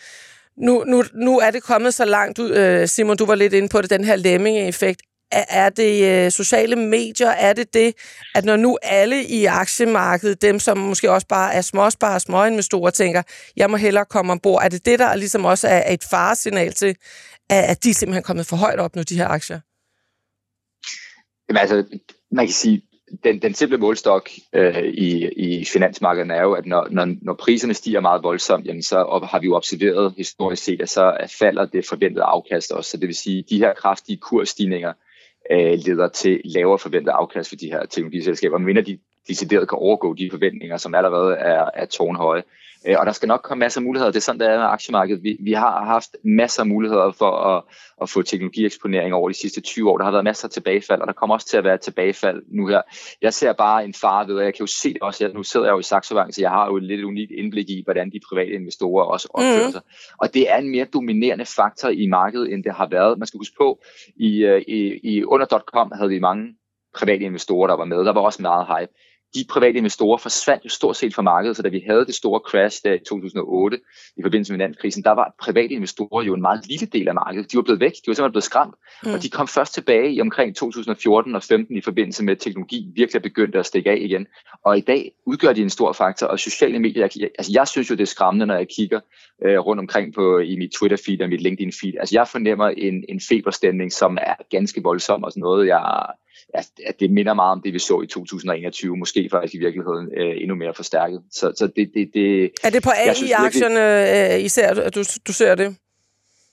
nu, nu, nu er det kommet så langt, øh, Simon, du var lidt inde på det, den her lemming-effekt. Er det øh, sociale medier? Er det det, at når nu alle i aktiemarkedet, dem som måske også bare er småsparer og småinvestorer, tænker, jeg må hellere komme ombord, er det det, der ligesom også er et faresignal til, at de er simpelthen kommet for højt op nu, de her aktier? Jamen altså, man kan sige, den, den simple målstok øh, i, i finansmarkedet er jo, at når, når, når priserne stiger meget voldsomt, jamen så op, har vi jo observeret historisk set, at så falder det forventede afkast også. Så det vil sige, at de her kraftige kursstigninger, øh, leder til lavere forventet afkast for de her teknologiselskaber, men de decideret kan overgå de forventninger, som allerede er, er tårnhøje. Øh, og der skal nok komme masser af muligheder. Det er sådan, der er med aktiemarkedet. Vi, vi har haft masser af muligheder for at, at få teknologieksponering over de sidste 20 år. Der har været masser af tilbagefald, og der kommer også til at være tilbagefald nu her. Jeg ser bare en fare ved, og jeg kan jo se det også. Jeg, nu sidder jeg jo i Saxo Bank, så jeg har jo et lidt unikt indblik i, hvordan de private investorer også opfører mm. sig. Og det er en mere dominerende faktor i markedet, end det har været. Man skal huske på, i, øh, i, i under.com havde vi mange private investorer, der var med. Der var også meget hype de private investorer forsvandt jo stort set fra markedet, så da vi havde det store crash der i 2008 i forbindelse med finanskrisen, der var private investorer jo en meget lille del af markedet. De var blevet væk, de var simpelthen blevet skræmt, mm. og de kom først tilbage i omkring 2014 og 15 i forbindelse med, at teknologi virkelig begyndte at stikke af igen. Og i dag udgør de en stor faktor, og sociale medier, altså jeg synes jo, det er skræmmende, når jeg kigger øh, rundt omkring på, i mit Twitter-feed og mit LinkedIn-feed. Altså jeg fornemmer en, en feberstemning, som er ganske voldsom og sådan noget, jeg at det minder meget om det, vi så i 2021, måske faktisk i virkeligheden øh, endnu mere forstærket. Så, så det, det, det, er det på AI-aktierne øh, især, du, du ser det?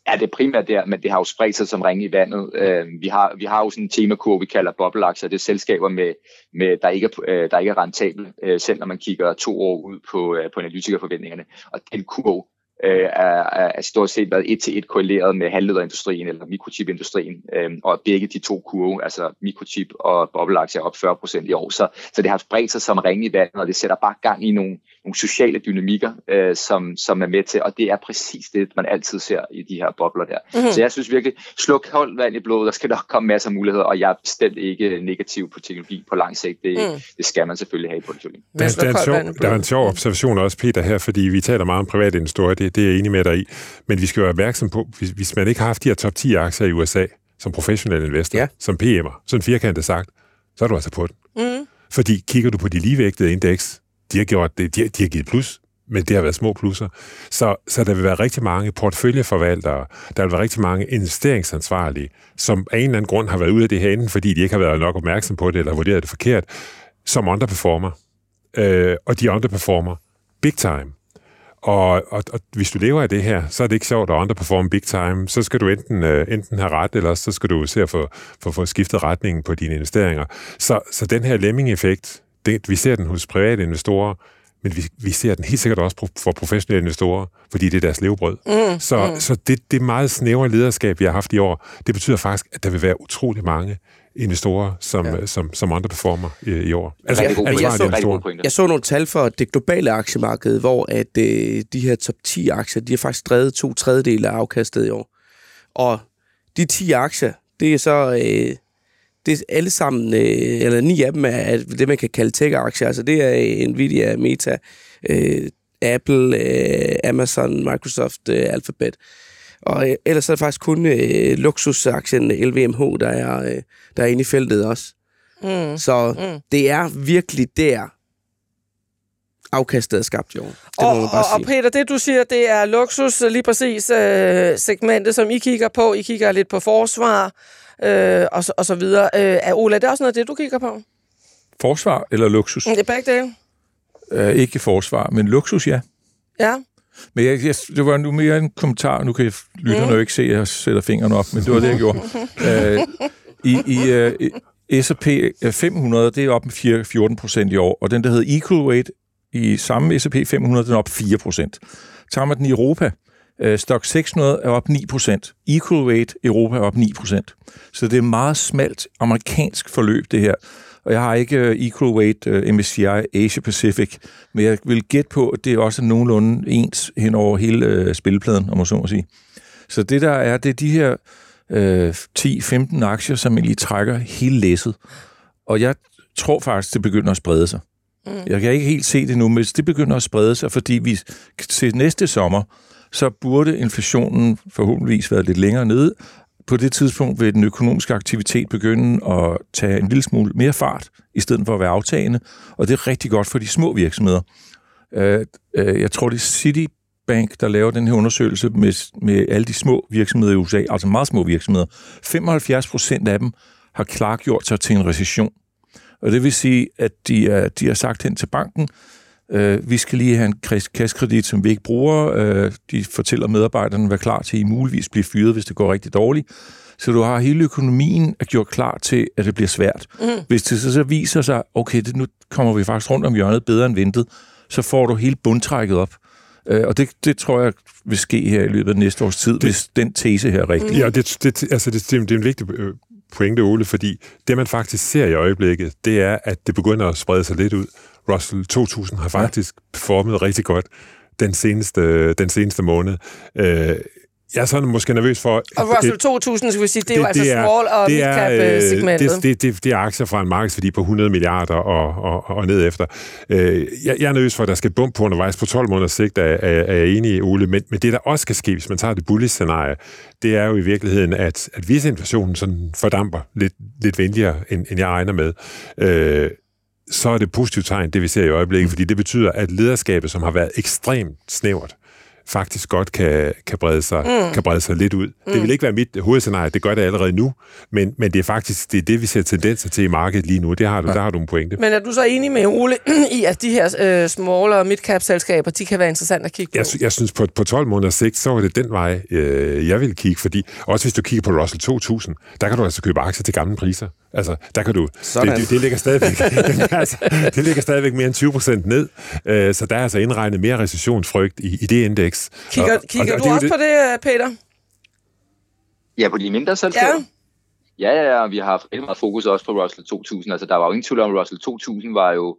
Ja, det er primært der, men det har jo spredt sig som ringe i vandet. Øh, vi, har, vi har jo sådan en temakurve, vi kalder bobleaktier. Det er selskaber, med, med, der, ikke er, øh, der ikke er rentable, øh, selv når man kigger to år ud på, øh, på analytikerforventningerne. Og den kurve øh, er, er stort set været et til et korreleret med halvlederindustrien eller mikrochipindustrien, øh, og begge de to kurve, altså mikrochip og bobleaktier, er op 40 procent i år. Så, så det har spredt sig som ringe i vandet, og det sætter bare gang i nogle, nogle sociale dynamikker, øh, som, som er med til, og det er præcis det, man altid ser i de her bobler der. Mm-hmm. Så jeg synes virkelig, sluk koldt vand i blodet, der skal nok komme masser af muligheder, og jeg er bestemt ikke negativ på teknologi på lang sigt. Det, mm. det skal man selvfølgelig have i porteføljen. Der, der, er en sjov, der er en sjov observation også, Peter, her, fordi vi taler meget om private investorer, det, det er jeg enig med dig i, men vi skal være opmærksom på, hvis, hvis man ikke har haft de her top 10 aktier i USA, som professionel investor, ja. som PM'er, sådan firkantet sagt, så er du altså på den. Mm. Fordi kigger du på de ligevægtede indeks, de har, gjort det, de, har, de har givet plus, men det har været små plusser. Så, så der vil være rigtig mange porteføljeforvaltere, der vil være rigtig mange investeringsansvarlige, som af en eller anden grund har været ude af det her enten fordi de ikke har været nok opmærksom på det, eller vurderet det forkert, som underperformer. Øh, og de underperformer big time. Og, og, og hvis du lever af det her, så er det ikke sjovt at underperforme big time. Så skal du enten, øh, enten have ret, eller så skal du se at få, få, få skiftet retningen på dine investeringer. Så, så den her lemming-effekt, det, vi ser den hos private investorer, men vi, vi ser den helt sikkert også for professionelle investorer, fordi det er deres levebrød. Mm, så mm. så det, det meget snævre lederskab, vi har haft i år, det betyder faktisk, at der vil være utrolig mange investorer, som, ja. som, som underperformer i, i år. Altså, jeg, jeg, så, jeg så nogle tal for det globale aktiemarked, hvor at øh, de her top 10 aktier, de har faktisk drevet to tredjedele af afkastet i år. Og de 10 aktier, det er så... Øh, det er alle sammen, øh, eller ni af dem er det, man kan kalde tech-aktier. Altså det er Nvidia, Meta, øh, Apple, øh, Amazon, Microsoft, øh, Alphabet. Og øh, ellers er det faktisk kun øh, luksusaktien LVMH, der er, øh, der er inde i feltet også. Mm. Så mm. det er virkelig der, afkastet er skabt i år. Det og, må man bare og, sige. og Peter, det du siger, det er luksus, lige præcis øh, segmentet, som I kigger på. I kigger lidt på forsvar øh, og, så, og så videre. Øh, er Ola, det er også noget af det, du kigger på? Forsvar eller luksus? Det er begge dele. Øh, ikke forsvar, men luksus, ja. Ja. Men jeg, jeg, det var nu mere en kommentar. Nu kan lytterne mm. jo ikke se, at jeg sætter fingrene op, men det var det, jeg gjorde. uh, *laughs* I i uh, S&P 500, det er op med 14 procent i år, og den, der hedder Equal Weight, i samme S&P 500, den er op 4 procent. Tager man den i Europa, uh, Stock 600 er op 9 procent. Equal Weight Europa er op 9 procent. Så det er meget smalt amerikansk forløb, det her og jeg har ikke øh, equal weight øh, MSCI Asia Pacific, men jeg vil gætte på, at det er også nogenlunde ens hen over hele spillepladen, spilpladen, om man så må sige. Så det der er, det er de her øh, 10-15 aktier, som egentlig trækker hele læsset. Og jeg tror faktisk, det begynder at sprede sig. Mm. Jeg kan ikke helt se det nu, men det begynder at sprede sig, fordi vi til næste sommer, så burde inflationen forhåbentligvis være lidt længere nede, på det tidspunkt vil den økonomiske aktivitet begynde at tage en lille smule mere fart, i stedet for at være aftagende, og det er rigtig godt for de små virksomheder. Øh, øh, jeg tror, det er Citibank, der laver den her undersøgelse med, med alle de små virksomheder i USA, altså meget små virksomheder. 75 procent af dem har klargjort sig til en recession. Og det vil sige, at de, er, de har sagt hen til banken, Øh, vi skal lige have en kassekredit, som vi ikke bruger. Øh, de fortæller medarbejderne, at være klar til, at I muligvis bliver fyret, hvis det går rigtig dårligt. Så du har hele økonomien er gjort klar til, at det bliver svært. Mm. Hvis det så, så viser sig, okay, det, nu kommer vi faktisk rundt om hjørnet bedre end ventet, så får du hele bundtrækket op. Øh, og det, det tror jeg vil ske her i løbet af næste års tid, det, hvis den tese her er rigtig. Ja, det, det, altså det, det, det er en vigtig øh, pointe, Ole, fordi det, man faktisk ser i øjeblikket, det er, at det begynder at sprede sig lidt ud. Russell 2000 har faktisk ja. performet rigtig godt den seneste, den seneste måned. Øh, jeg er sådan måske nervøs for... Og Russell det, 2000, skal vi sige, det, det er jo altså er, small og mid-cap-segmentet. Det, det, det, det er aktier fra en markedsværdi på 100 milliarder og, og, og ned efter. Øh, jeg, jeg er nervøs for, at der skal bump på undervejs på 12 måneders sigt, er, er, er jeg enig i, Ole. Men, men det, der også skal ske, hvis man tager det bullish-scenarie, det er jo i virkeligheden, at, at hvis inflationen sådan fordamper lidt, lidt venligere, end, end jeg regner med, øh, så er det positivt tegn, det vi ser i øjeblikket, fordi det betyder, at lederskabet, som har været ekstremt snævert, faktisk godt kan, kan, brede sig, mm. kan brede sig lidt ud. Mm. Det vil ikke være mit hovedscenarie, det gør det allerede nu, men, men det er faktisk det, er det, vi ser tendenser til i markedet lige nu. Det har du, ja. Der har du en pointe. Men er du så enig med Ole *clears throat* i, at de her øh, small- og mid-cap-selskaber, de kan være interessant at kigge på? Jeg, jeg synes, på, på 12 måneders sigt, så var det den vej, øh, jeg vil kigge, fordi også hvis du kigger på Russell 2000, der kan du altså købe aktier til gamle priser. Altså, der kan du... Sådan. Det, det, det, ligger stadigvæk, *laughs* altså, det ligger stadigvæk mere end 20 procent ned, øh, så der er altså indregnet mere recessionsfrygt i, i det indeks. Kigger, og, kigger og, og, du og også det, på det, Peter? Ja, på de mindre selskaber? Ja. Ja, ja, ja, vi har haft meget fokus også på Russell 2000. Altså, der var jo ingen tvivl om, at Russell 2000 var jo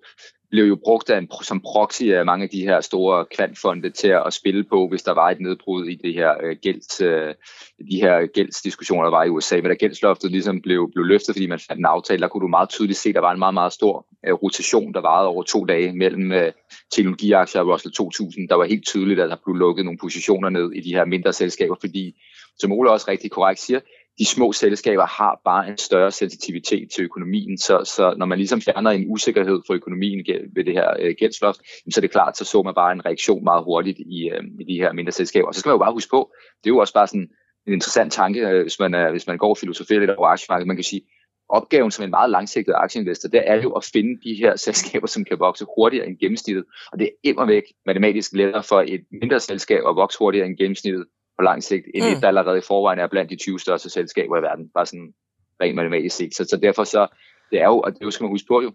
blev jo brugt af en, som proxy af mange af de her store kvantfonde til at spille på, hvis der var et nedbrud i det her øh, gælds, øh, de her gældsdiskussioner, der var i USA. Men da gældsloftet ligesom blev, blev løftet, fordi man fandt en aftale, der kunne du meget tydeligt se, at der var en meget, meget stor øh, rotation, der varede over to dage mellem øh, teknologiaktier og Russell 2000. Der var helt tydeligt, at der blev lukket nogle positioner ned i de her mindre selskaber, fordi, som Ole også rigtig korrekt siger, de små selskaber har bare en større sensitivitet til økonomien, så, så når man ligesom fjerner en usikkerhed for økonomien ved det her øh, gældsloft, så er det klart, så så man bare en reaktion meget hurtigt i, øh, i de her mindre selskaber. Og så skal man jo bare huske på, det er jo også bare sådan en interessant tanke, øh, hvis man, er, hvis man går og filosoferer lidt over aktiemarkedet, man kan sige, opgaven som en meget langsigtet aktieinvestor, det er jo at finde de her *laughs* selskaber, som kan vokse hurtigere end gennemsnittet. Og det er immer væk matematisk lettere for et mindre selskab at vokse hurtigere end gennemsnittet på lang sigt, end mm. et, der allerede i forvejen er blandt de 20 største selskaber i verden, bare sådan rent matematisk set. Så, så derfor så, det er jo, og det skal man huske på jo,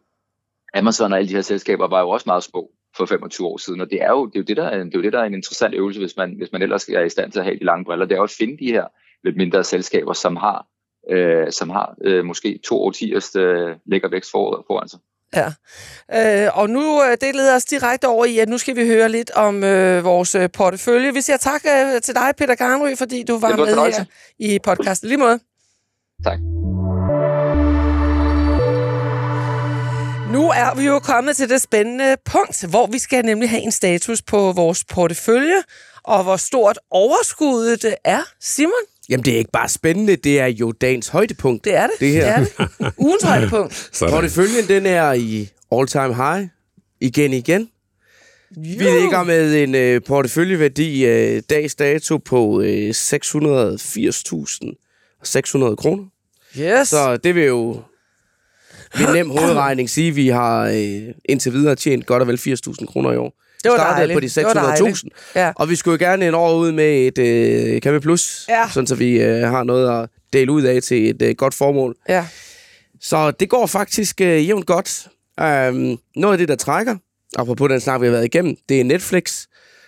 Amazon og alle de her selskaber var jo også meget små for 25 år siden. Og det er jo det, er jo det, der, er, det, er jo det, der er en interessant øvelse, hvis man, hvis man ellers er i stand til at have de lange briller. Det er jo at finde de her lidt mindre selskaber, som har, øh, som har øh, måske to årtiers øh, lækker vækst for, foran sig. Ja, øh, og nu øh, det leder os direkte over i, at nu skal vi høre lidt om øh, vores øh, portefølje. Vi siger tak øh, til dig, Peter Garnry, fordi du var med her i podcasten. Lige måde. Tak. Nu er vi jo kommet til det spændende punkt, hvor vi skal nemlig have en status på vores portefølje, og hvor stort overskuddet det er. Simon? Jamen, det er ikke bare spændende, det er jo dagens højdepunkt. Det er det. Det her. Det er det. Ugens højdepunkt. *laughs* Porteføljen, den er i all-time high. Igen, igen. Jo. Vi ligger med en øh, porteføljeværdi øh, dags dato på øh, 680.600 kroner. Yes. Så det vil jo ved nem hovedregning sige, at vi har øh, indtil videre tjent godt og vel 80.000 kroner i år. Det var startede dejligt. på de 600.000. Ja. Og vi skulle jo gerne en år ud med et øh, Kæmpe Plus, Ja. sådan så vi øh, har noget at dele ud af til et øh, godt formål. Ja. Så det går faktisk øh, jævnt godt. Um, noget af det, der trækker, apropos den snak, vi har været igennem, det er Netflix,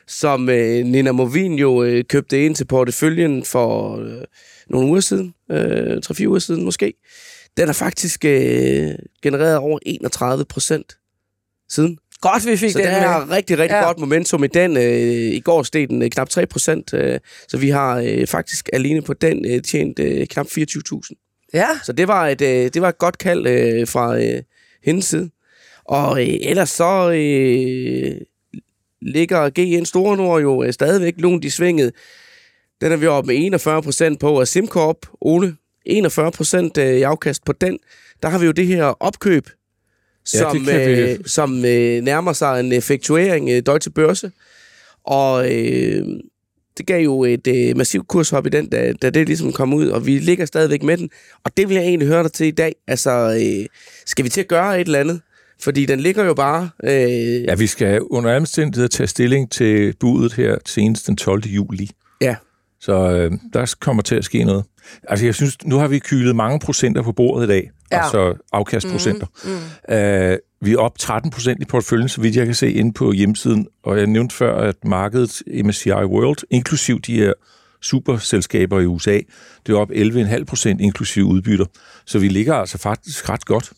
som øh, Nina Movin jo øh, købte ind til porteføljen for øh, nogle uger siden, øh, 3-4 uger siden måske. Den har faktisk øh, genereret over 31 procent siden. Godt, vi fik Så den det med. er rigtig, rigtig Ja. godt momentum i den. Øh, I går steg den øh, knap 3 procent, øh, så vi har øh, faktisk alene på den øh, tjent øh, knap 24.000. Ja. Så det var et, øh, det var et godt kald øh, fra øh, hendes side. Og øh, ellers så øh, ligger GN Store Nord jo øh, stadigvæk lunt i svinget. Den er vi oppe med 41 procent på, og SimCorp, Ole, 41 procent øh, i afkast på den. Der har vi jo det her opkøb, som, det kan vi- øh, som øh, nærmer sig en effektuering øh, Deutsche Börse. Og øh, det gav jo et øh, massivt kurshop i den, da, da det ligesom kom ud, og vi ligger stadigvæk med den. Og det vil jeg egentlig høre dig til i dag. Altså, øh, skal vi til at gøre et eller andet? Fordi den ligger jo bare... Øh, Ja, vi skal under omstændigheder tage stilling til budet her senest den 12. juli. ja. Så øh, der kommer til at ske noget. Altså, jeg synes, nu har vi kylet mange procenter på bordet i dag. Ja. Altså afkastprocenter. Mm, mm. Øh, vi er op 13 procent i porteføljen, så vidt jeg kan se inde på hjemmesiden. Og jeg nævnte før, at markedet MSCI World, inklusiv de her superselskaber i USA, det er op 11,5 procent inklusiv udbytter. Så vi ligger altså faktisk ret godt.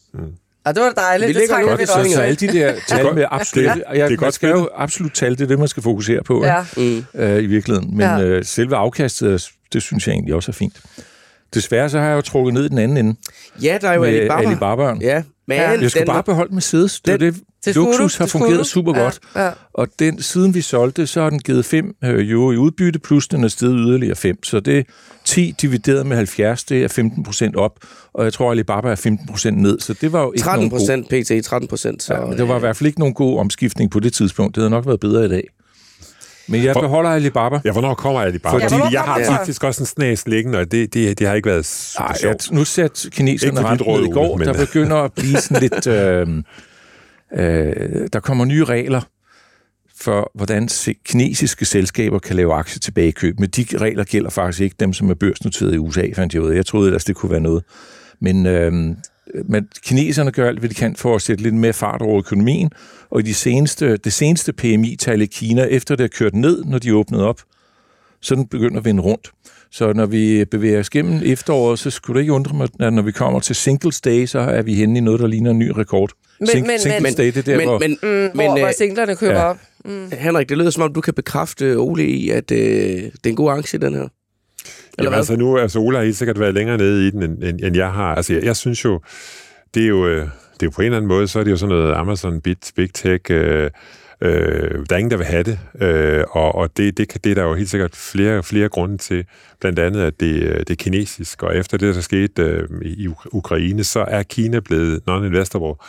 Og det var dejligt. Vi det ligger godt vi Så, så alle de der *laughs* tal med absolut... Det- Ja, det er godt skal jo absolut tal, det er det, man skal fokusere på Ja. Mm. øh, i virkeligheden. Men Ja. ja. øh, selve afkastet, det synes jeg egentlig også er fint. Desværre så har jeg jo trukket ned i den anden ende ja, der er jo med Alibaba. Alibaba'en. Ja, men Ja. Jeg skulle den, bare beholde Mercedes. Det er det, Det luksus du, har fungeret du. super Ja, godt. ja. Og den, siden vi solgte, så har den givet 5 øh, euro i udbytte, plus den er steget yderligere 5. Så det er 10 divideret med 70, det er 15 procent op. Og jeg tror, Alibaba er 15 procent ned, så det var jo ikke 13 nogen god... procent pt. 13 procent. Ja, men det var i hvert fald ikke nogen god omskiftning på det tidspunkt. Det havde nok været bedre i dag. Men jeg For- beholder Alibaba. Ja, hvornår kommer Alibaba? Fordi- Fordi Ja, jeg har faktisk også en snas liggende, og det, det, det har ikke været super Ej, sjovt. at nu satte kineserne ned råd, i går. Men- Der begynder at blive sådan lidt... *laughs* Øh, øh, der kommer nye regler for, hvordan kinesiske selskaber kan lave aktier tilbagekøb. Men de regler gælder faktisk ikke dem, som er børsnoteret i USA, fandt jeg ud af. Jeg troede ellers, det kunne være noget. Men, øh, men kineserne gør alt, hvad de kan for at sætte lidt mere fart over økonomien. Og i de seneste, det seneste PMI-tal i Kina, efter det er kørt ned, når de åbnede op, så den begynder at vende rundt. Så når vi bevæger os gennem efteråret, så skulle det ikke undre mig, at når vi kommer til Singles Day, så er vi henne i noget, der ligner en ny rekord. Men- Sing- men- Singles men- Day, det er der, men, hvor... men, Mm, men, hvor, hvor øh, singlerne køber ja. op. Mm. Henrik, det lyder som om, du kan bekræfte Ole i, at øh, det er en god aktie, den her. Eller Jamen, hvad? altså nu, altså Ola har helt sikkert været længere nede i den, end, end, end jeg har. Altså jeg, jeg synes jo, det er jo, øh, det er jo på en eller anden måde, så er det jo sådan noget Amazon, Bit, Big Tech, øh, øh, der er ingen, der vil have det. Øh, og og det, det, det er der jo helt sikkert flere, flere grunde til. Blandt andet, at det, øh, det er kinesisk, og efter det, der skete øh, i Uk- Ukraine, så er Kina blevet non-investable.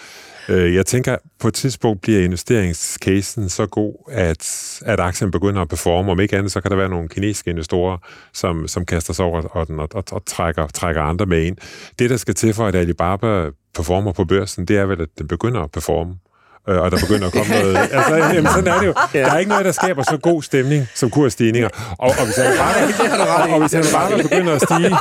Øh, Jeg tænker, på et tidspunkt bliver investeringscasen så god, at, at aktien begynder at performe. Om ikke andet, så kan der være nogle kinesiske investorer, som, som kaster sig over og, og, og, og trækker, trækker andre med ind. Det, der skal til for, at Alibaba performer på børsen, det er vel, at den begynder at performe øh, og der begynder at komme *laughs* noget... Altså, jamen, sådan er det jo. Der er ikke noget, der skaber så god stemning som kursstigninger. Og, og hvis Alibaba, *laughs* og, og hvis Alibaba begynder at stige,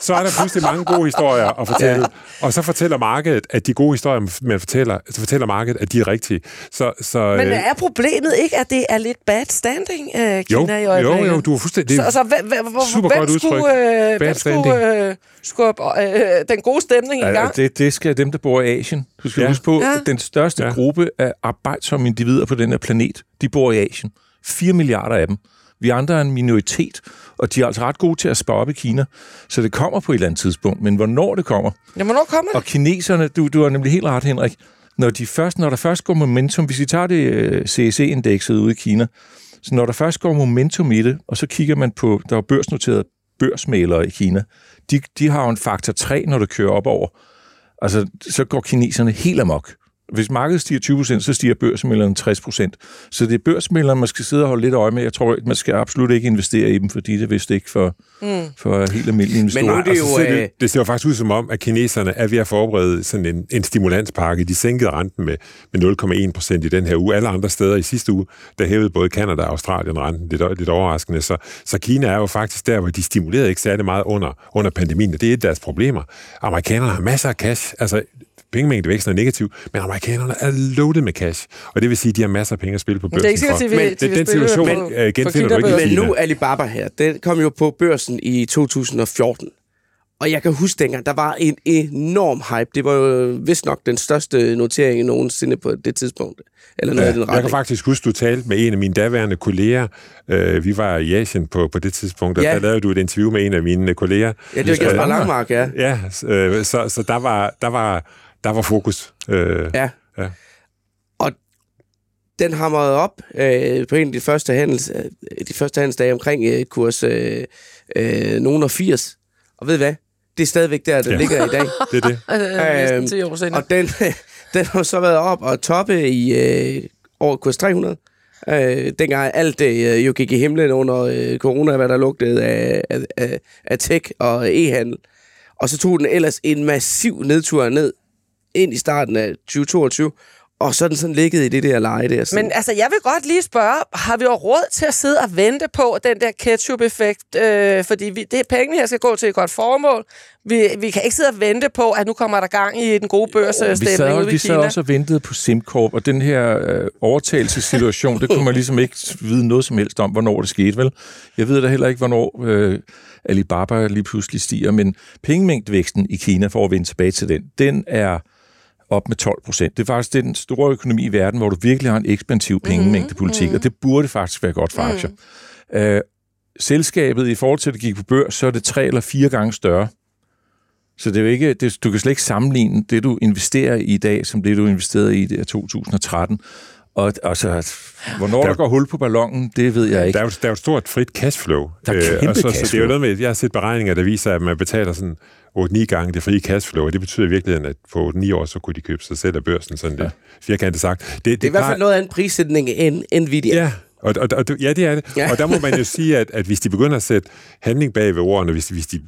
så er der pludselig mange gode historier at fortælle. Ja. Og så fortæller markedet, at de gode historier, man fortæller, så fortæller markedet, at de er rigtige. Så, så, Men er problemet ikke, at det er lidt bad standing, uh, Kina jo, i øjeblikket? Jo, jo, du er fuldstændig... Så, så hvem, hvem, super hvem godt udtryk. skulle, øh, Bad hvem skulle øh, skubbe øh, den gode stemning i gang? Ja, det, det skal dem, der bor i Asien. Du skal Ja. ja. huske på, Ja. at den største Ja. ja. gruppe af arbejdsomme individer på den her planet, de bor i Asien. 4 milliarder af dem. Vi andre er en minoritet, og de er altså ret gode til at spare op i Kina. Så det kommer på et eller andet tidspunkt. Men hvornår det kommer, Ja, hvornår kommer det? og kineserne, du, du har nemlig helt ret, Henrik, når, de først, når der først går momentum, hvis vi tager det øh, CSE-indekset ude i Kina, så når der først går momentum i det, og så kigger man på, der er børsnoterede børsmalere i Kina, de, de har jo en faktor 3, når du kører op over. Altså, så går kineserne helt amok. Hvis markedet stiger 20%, så stiger børsmælderne 60%. Så det er børsmælderne, man skal sidde og holde lidt øje med. Jeg tror, man skal absolut ikke investere i dem, fordi det er vist ikke for, mm. for helt almindelige investorer. nu er det Og så jo, ser øh, det, det ser jo faktisk ud som om, at kineserne er ved at forberede sådan en, en stimulanspakke. De sænkede renten med, med 0,1 procent i den her uge. Alle andre steder i sidste uge, der hævede både Kanada og Australien renten lidt, lidt overraskende. Så, så Kina er jo faktisk der, hvor de stimulerede ikke særlig meget under, under pandemien. Og det er et af deres problemer. Amerikanerne har masser af cash. Altså, pengemængdevæksten er negativ, men amerikanerne er loaded med cash. Og det vil sige, at de har masser af penge at spille på Men det børsen er ikke sikkert, Men vil den situation på- øh, genfinder du ikke. Men nu Alibaba her, den kom jo på børsen i 2014. Og jeg kan huske dengang, der var en enorm hype. Det var jo vist nok den største notering nogensinde på det tidspunkt. Eller noget ja, den Jeg kan faktisk huske, du talte med en af mine daværende kolleger. Øh, vi var i Asien på, på det tidspunkt, og Ja. der lavede du et interview med en af mine kolleger. Ja, det var Jesper Langmark, ja. Ja, øh, så, så der, var, der, var, der var fokus. Øh, Ja. Ja. Og den hamrede op øh, på en af de første, handels, øh, de første handelsdage omkring øh, kurs øh, øh, nogen og 80. Og ved hvad? Det er stadigvæk der, den Ja. ligger i dag. *laughs* Det er det. Øhm, næsten 10 år senere. Og den, *laughs* den har så været op og toppe i øh, over kurs 300. Øh, dengang alt det øh, jo gik i himlen under øh, corona, hvad der lugtede af, af, af, af tech og e-handel. Og så tog den ellers en massiv nedtur ned ind i starten af 2022, og så er den sådan ligget i det der leje der. Sådan. Men altså, jeg vil godt lige spørge, har vi jo råd til at sidde og vente på den der ketchup-effekt? Øh, fordi vi, det penge her skal gå til et godt formål. Vi, vi kan ikke sidde og vente på, at nu kommer der gang i den gode vi børsstemning sad, ude i vi sad Kina. også og ventede på SimCorp, og den her øh, overtagelsessituation, det kunne man ligesom ikke vide noget som helst om, hvornår det skete, vel? Jeg ved da heller ikke, hvornår øh, Alibaba lige pludselig stiger, men pengemængdevæksten i Kina, for at vende tilbage til den, den er op med 12 procent. Det er faktisk den store økonomi i verden, hvor du virkelig har en ekspansiv pengemængdepolitik, mm-hmm. og det burde faktisk være godt for aktier. Mm. Øh, selskabet, i forhold til at det gik på børs, så er det tre eller fire gange større. Så det er jo ikke, det, du kan slet ikke sammenligne det, du investerer i i dag, som det, du investerede i i det her 2013. Og altså, hvornår der, Der- går hul på ballonen, det ved jeg ikke. Der er, jo, der er jo et stort frit cashflow. Der er kæmpe og så, Så det er cashflow. jo noget med, jeg har set beregninger, der viser, at man betaler sådan 8-9 gange det frie cashflow, og det betyder i virkeligheden, at på 9 år, så kunne de købe sig selv af børsen, sådan lidt firkantet sagt. Det, det er i hvert fald noget af en prissætning end Nvidia. Ja, og, og, og, ja, det er det. Ja. Ja. Og der må man jo sige, at, at hvis de begynder at sætte handling bag ved ordene, hvis, hvis de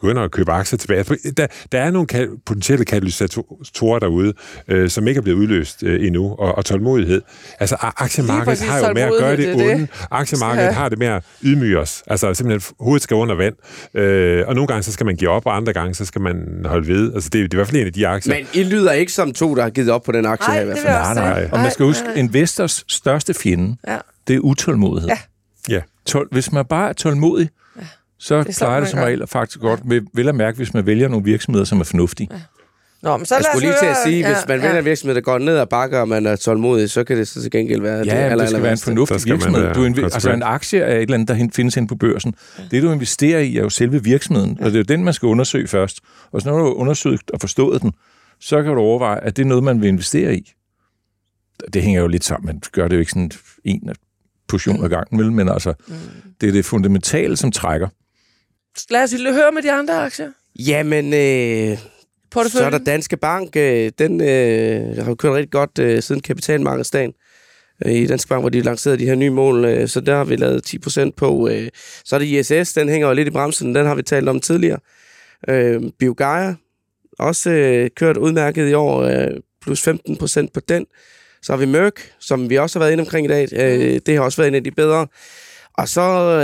begynder at købe aktier tilbage. Der, der er nogle ka- potentielle katalysatorer derude, øh, som ikke er blevet udløst øh, endnu, og, og tålmodighed. Altså, aktiemarkedet har jo med at gøre det, det onde. Aktiemarkedet Ja. har det med at ydmyge os. Altså, simpelthen, hovedet skal under vand. Øh, og nogle gange, så skal man give op, og andre gange, så skal man holde ved. Altså, det, er- det er i hvert fald en af de aktier. Men I lyder ikke som to, der har givet op på den aktie Nej, her i hvert fald. Nej, nej. Og man skal huske, investors største fjende, Ja. det er utålmodighed. Ja. Ja. Tål, hvis man bare er tålmodig, så sådan, klarer det som regel faktisk godt. Med, vel at mærke, hvis man vælger nogle virksomheder, som er fornuftige. Nå, men så Jeg skulle lige til at sige, hvis man vælger en virksomhed, der går ned ad bakker, og man er tålmodig, så kan det så til gengæld være det Ja, aller, det skal aller være en fornuftig virksomhed. Du inve- altså en aktie er et eller andet, der findes hen på børsen. Det, du investerer i, er jo selve virksomheden, og det er jo den, man skal undersøge først. Og så når du har undersøgt og forstået den, så kan du overveje, at det er noget, man vil investere i. Det hænger jo lidt sammen. Man gør det jo ikke sådan en portion ad gangen, vel? men altså, det er det fundamentale, som trækker. Lad os høre med de andre aktier. Jamen, øh, så er der Danske Bank. Øh, den øh, har jo kørt rigtig godt øh, siden kapitalmarkedsdagen. Øh, I Danske Bank, hvor de lancerede de her nye mål, øh, så der har vi lavet 10% på. Øh, så er det ISS, den hænger jo lidt i bremsen, den har vi talt om tidligere. Øh, Biogaia, også øh, kørt udmærket i år. Øh, plus 15 procent på den. Så har vi Merck, som vi også har været inde omkring i dag. Øh, det har også været en af de bedre. Og så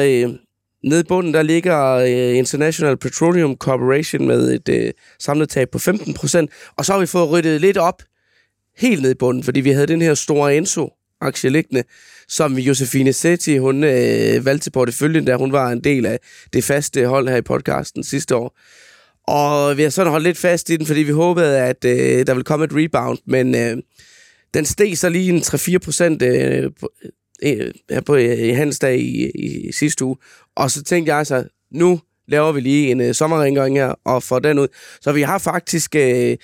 øh, nede i bunden, der ligger øh, International Petroleum Corporation med et øh, samlet tab på 15 procent. Og så har vi fået ryddet lidt op helt ned i bunden, fordi vi havde den her store Enso-aktie liggende, som Josefine Setti, hun øh, valgte til porteføljen, da hun var en del af det faste hold her i podcasten sidste år. Og vi har sådan holdt lidt fast i den, fordi vi håbede, at øh, der ville komme et rebound, men øh, den steg så lige en 3-4 procent øh, på, øh, øh her på øh, handelsdag i, i, i sidste uge. Og så tænkte jeg altså, nu laver vi lige en øh, sommerrengøring her og får den ud. Så vi har faktisk øh,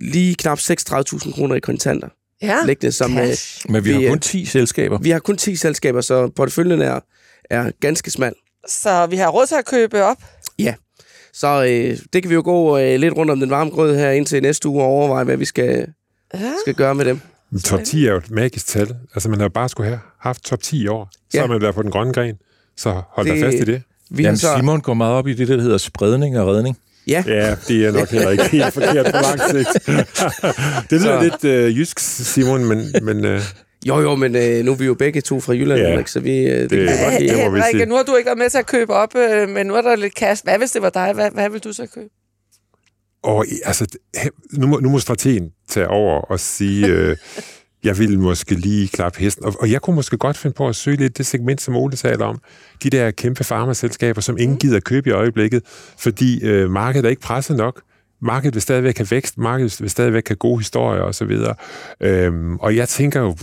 lige knap 36.000 kroner i kontanter. Ja, liggende, som, øh, Men vi, vi, har kun øh, 10 selskaber. vi har kun 10 selskaber, så porteføljen er, er ganske smal. så vi har råd til at købe op. Så øh, det kan vi jo gå øh, lidt rundt om den varme grød her indtil næste uge og overveje, hvad vi skal, Ja. skal gøre med dem. Men top 10 er jo et magisk tal. Altså, man har jo bare skulle have haft top 10 i år. Så Ja. har man været på den grønne gren. Så hold Det- da fast i det. Vi Jamen, så, Simon går meget op i det, der hedder spredning og redning. ja, Ja, det er nok heller ikke helt forkert på lang sigt. *laughs* det lyder Så- lidt øh, jysk, Simon, men, men øh, jo jo, men øh, nu er vi jo begge to fra Jylland, Ja. ja. så vi, øh, det, det Det- godt det lide. må vi Henrik, sige. nu har du ikke været med til at købe op, øh, men nu er der lidt cash. Hvad hvis det var dig? Hvad, hvad vil du så købe? Og altså, nu må, nu må strategen tage over og sige, øh, *laughs* jeg vil måske lige klappe hesten. Og, og jeg kunne måske godt finde på at søge lidt det segment, som Ole taler om. De der kæmpe farmaselskaber, som ingen gider købe i øjeblikket, fordi øh, markedet er ikke presset nok. Markedet vil stadigvæk have vækst, markedet vil stadigvæk have gode historier osv. Øhm, og jeg tænker jo,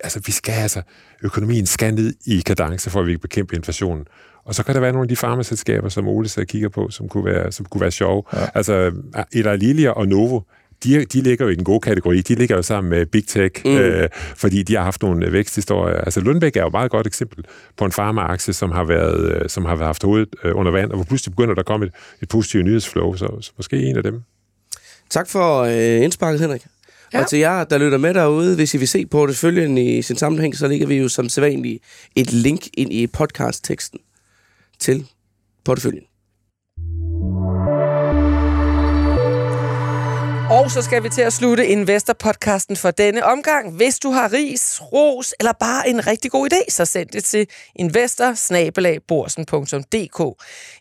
altså vi skal altså, økonomien skal ned i kadence, for at vi kan bekæmpe inflationen. Og så kan der være nogle af de farmaselskaber, som Ole sidder og kigger på, som kunne være, som kunne være sjove. Ja. Altså, Eli Lilly og Novo, de, de ligger jo i den gode kategori. De ligger jo sammen med Big Tech, mm. øh, fordi de har haft nogle væksthistorier. Altså, Lundbæk er jo et meget godt eksempel på en farmaaktie, som har, været, øh, som har haft hovedet øh, under vand, og hvor pludselig begynder der at komme et, et positivt nyhedsflow, så, så måske en af dem. Tak for øh, indsparket, Henrik. Ja. Ja. Og til jer, der lytter med derude, hvis I vil se porteføljen i sin sammenhæng, så ligger vi jo som sædvanligt et link ind i podcast-teksten til porteføljen. Og så skal vi til at slutte Investor-podcasten for denne omgang. Hvis du har ris, ros eller bare en rigtig god idé, så send det til investor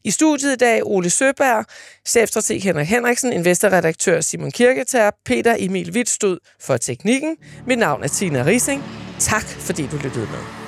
I studiet i dag Ole Søberg, chefstrateg Henrik Henriksen, investorredaktør Simon Kirketær, Peter Emil Witt stod for teknikken. Mit navn er Tina Rising. Tak fordi du lyttede med.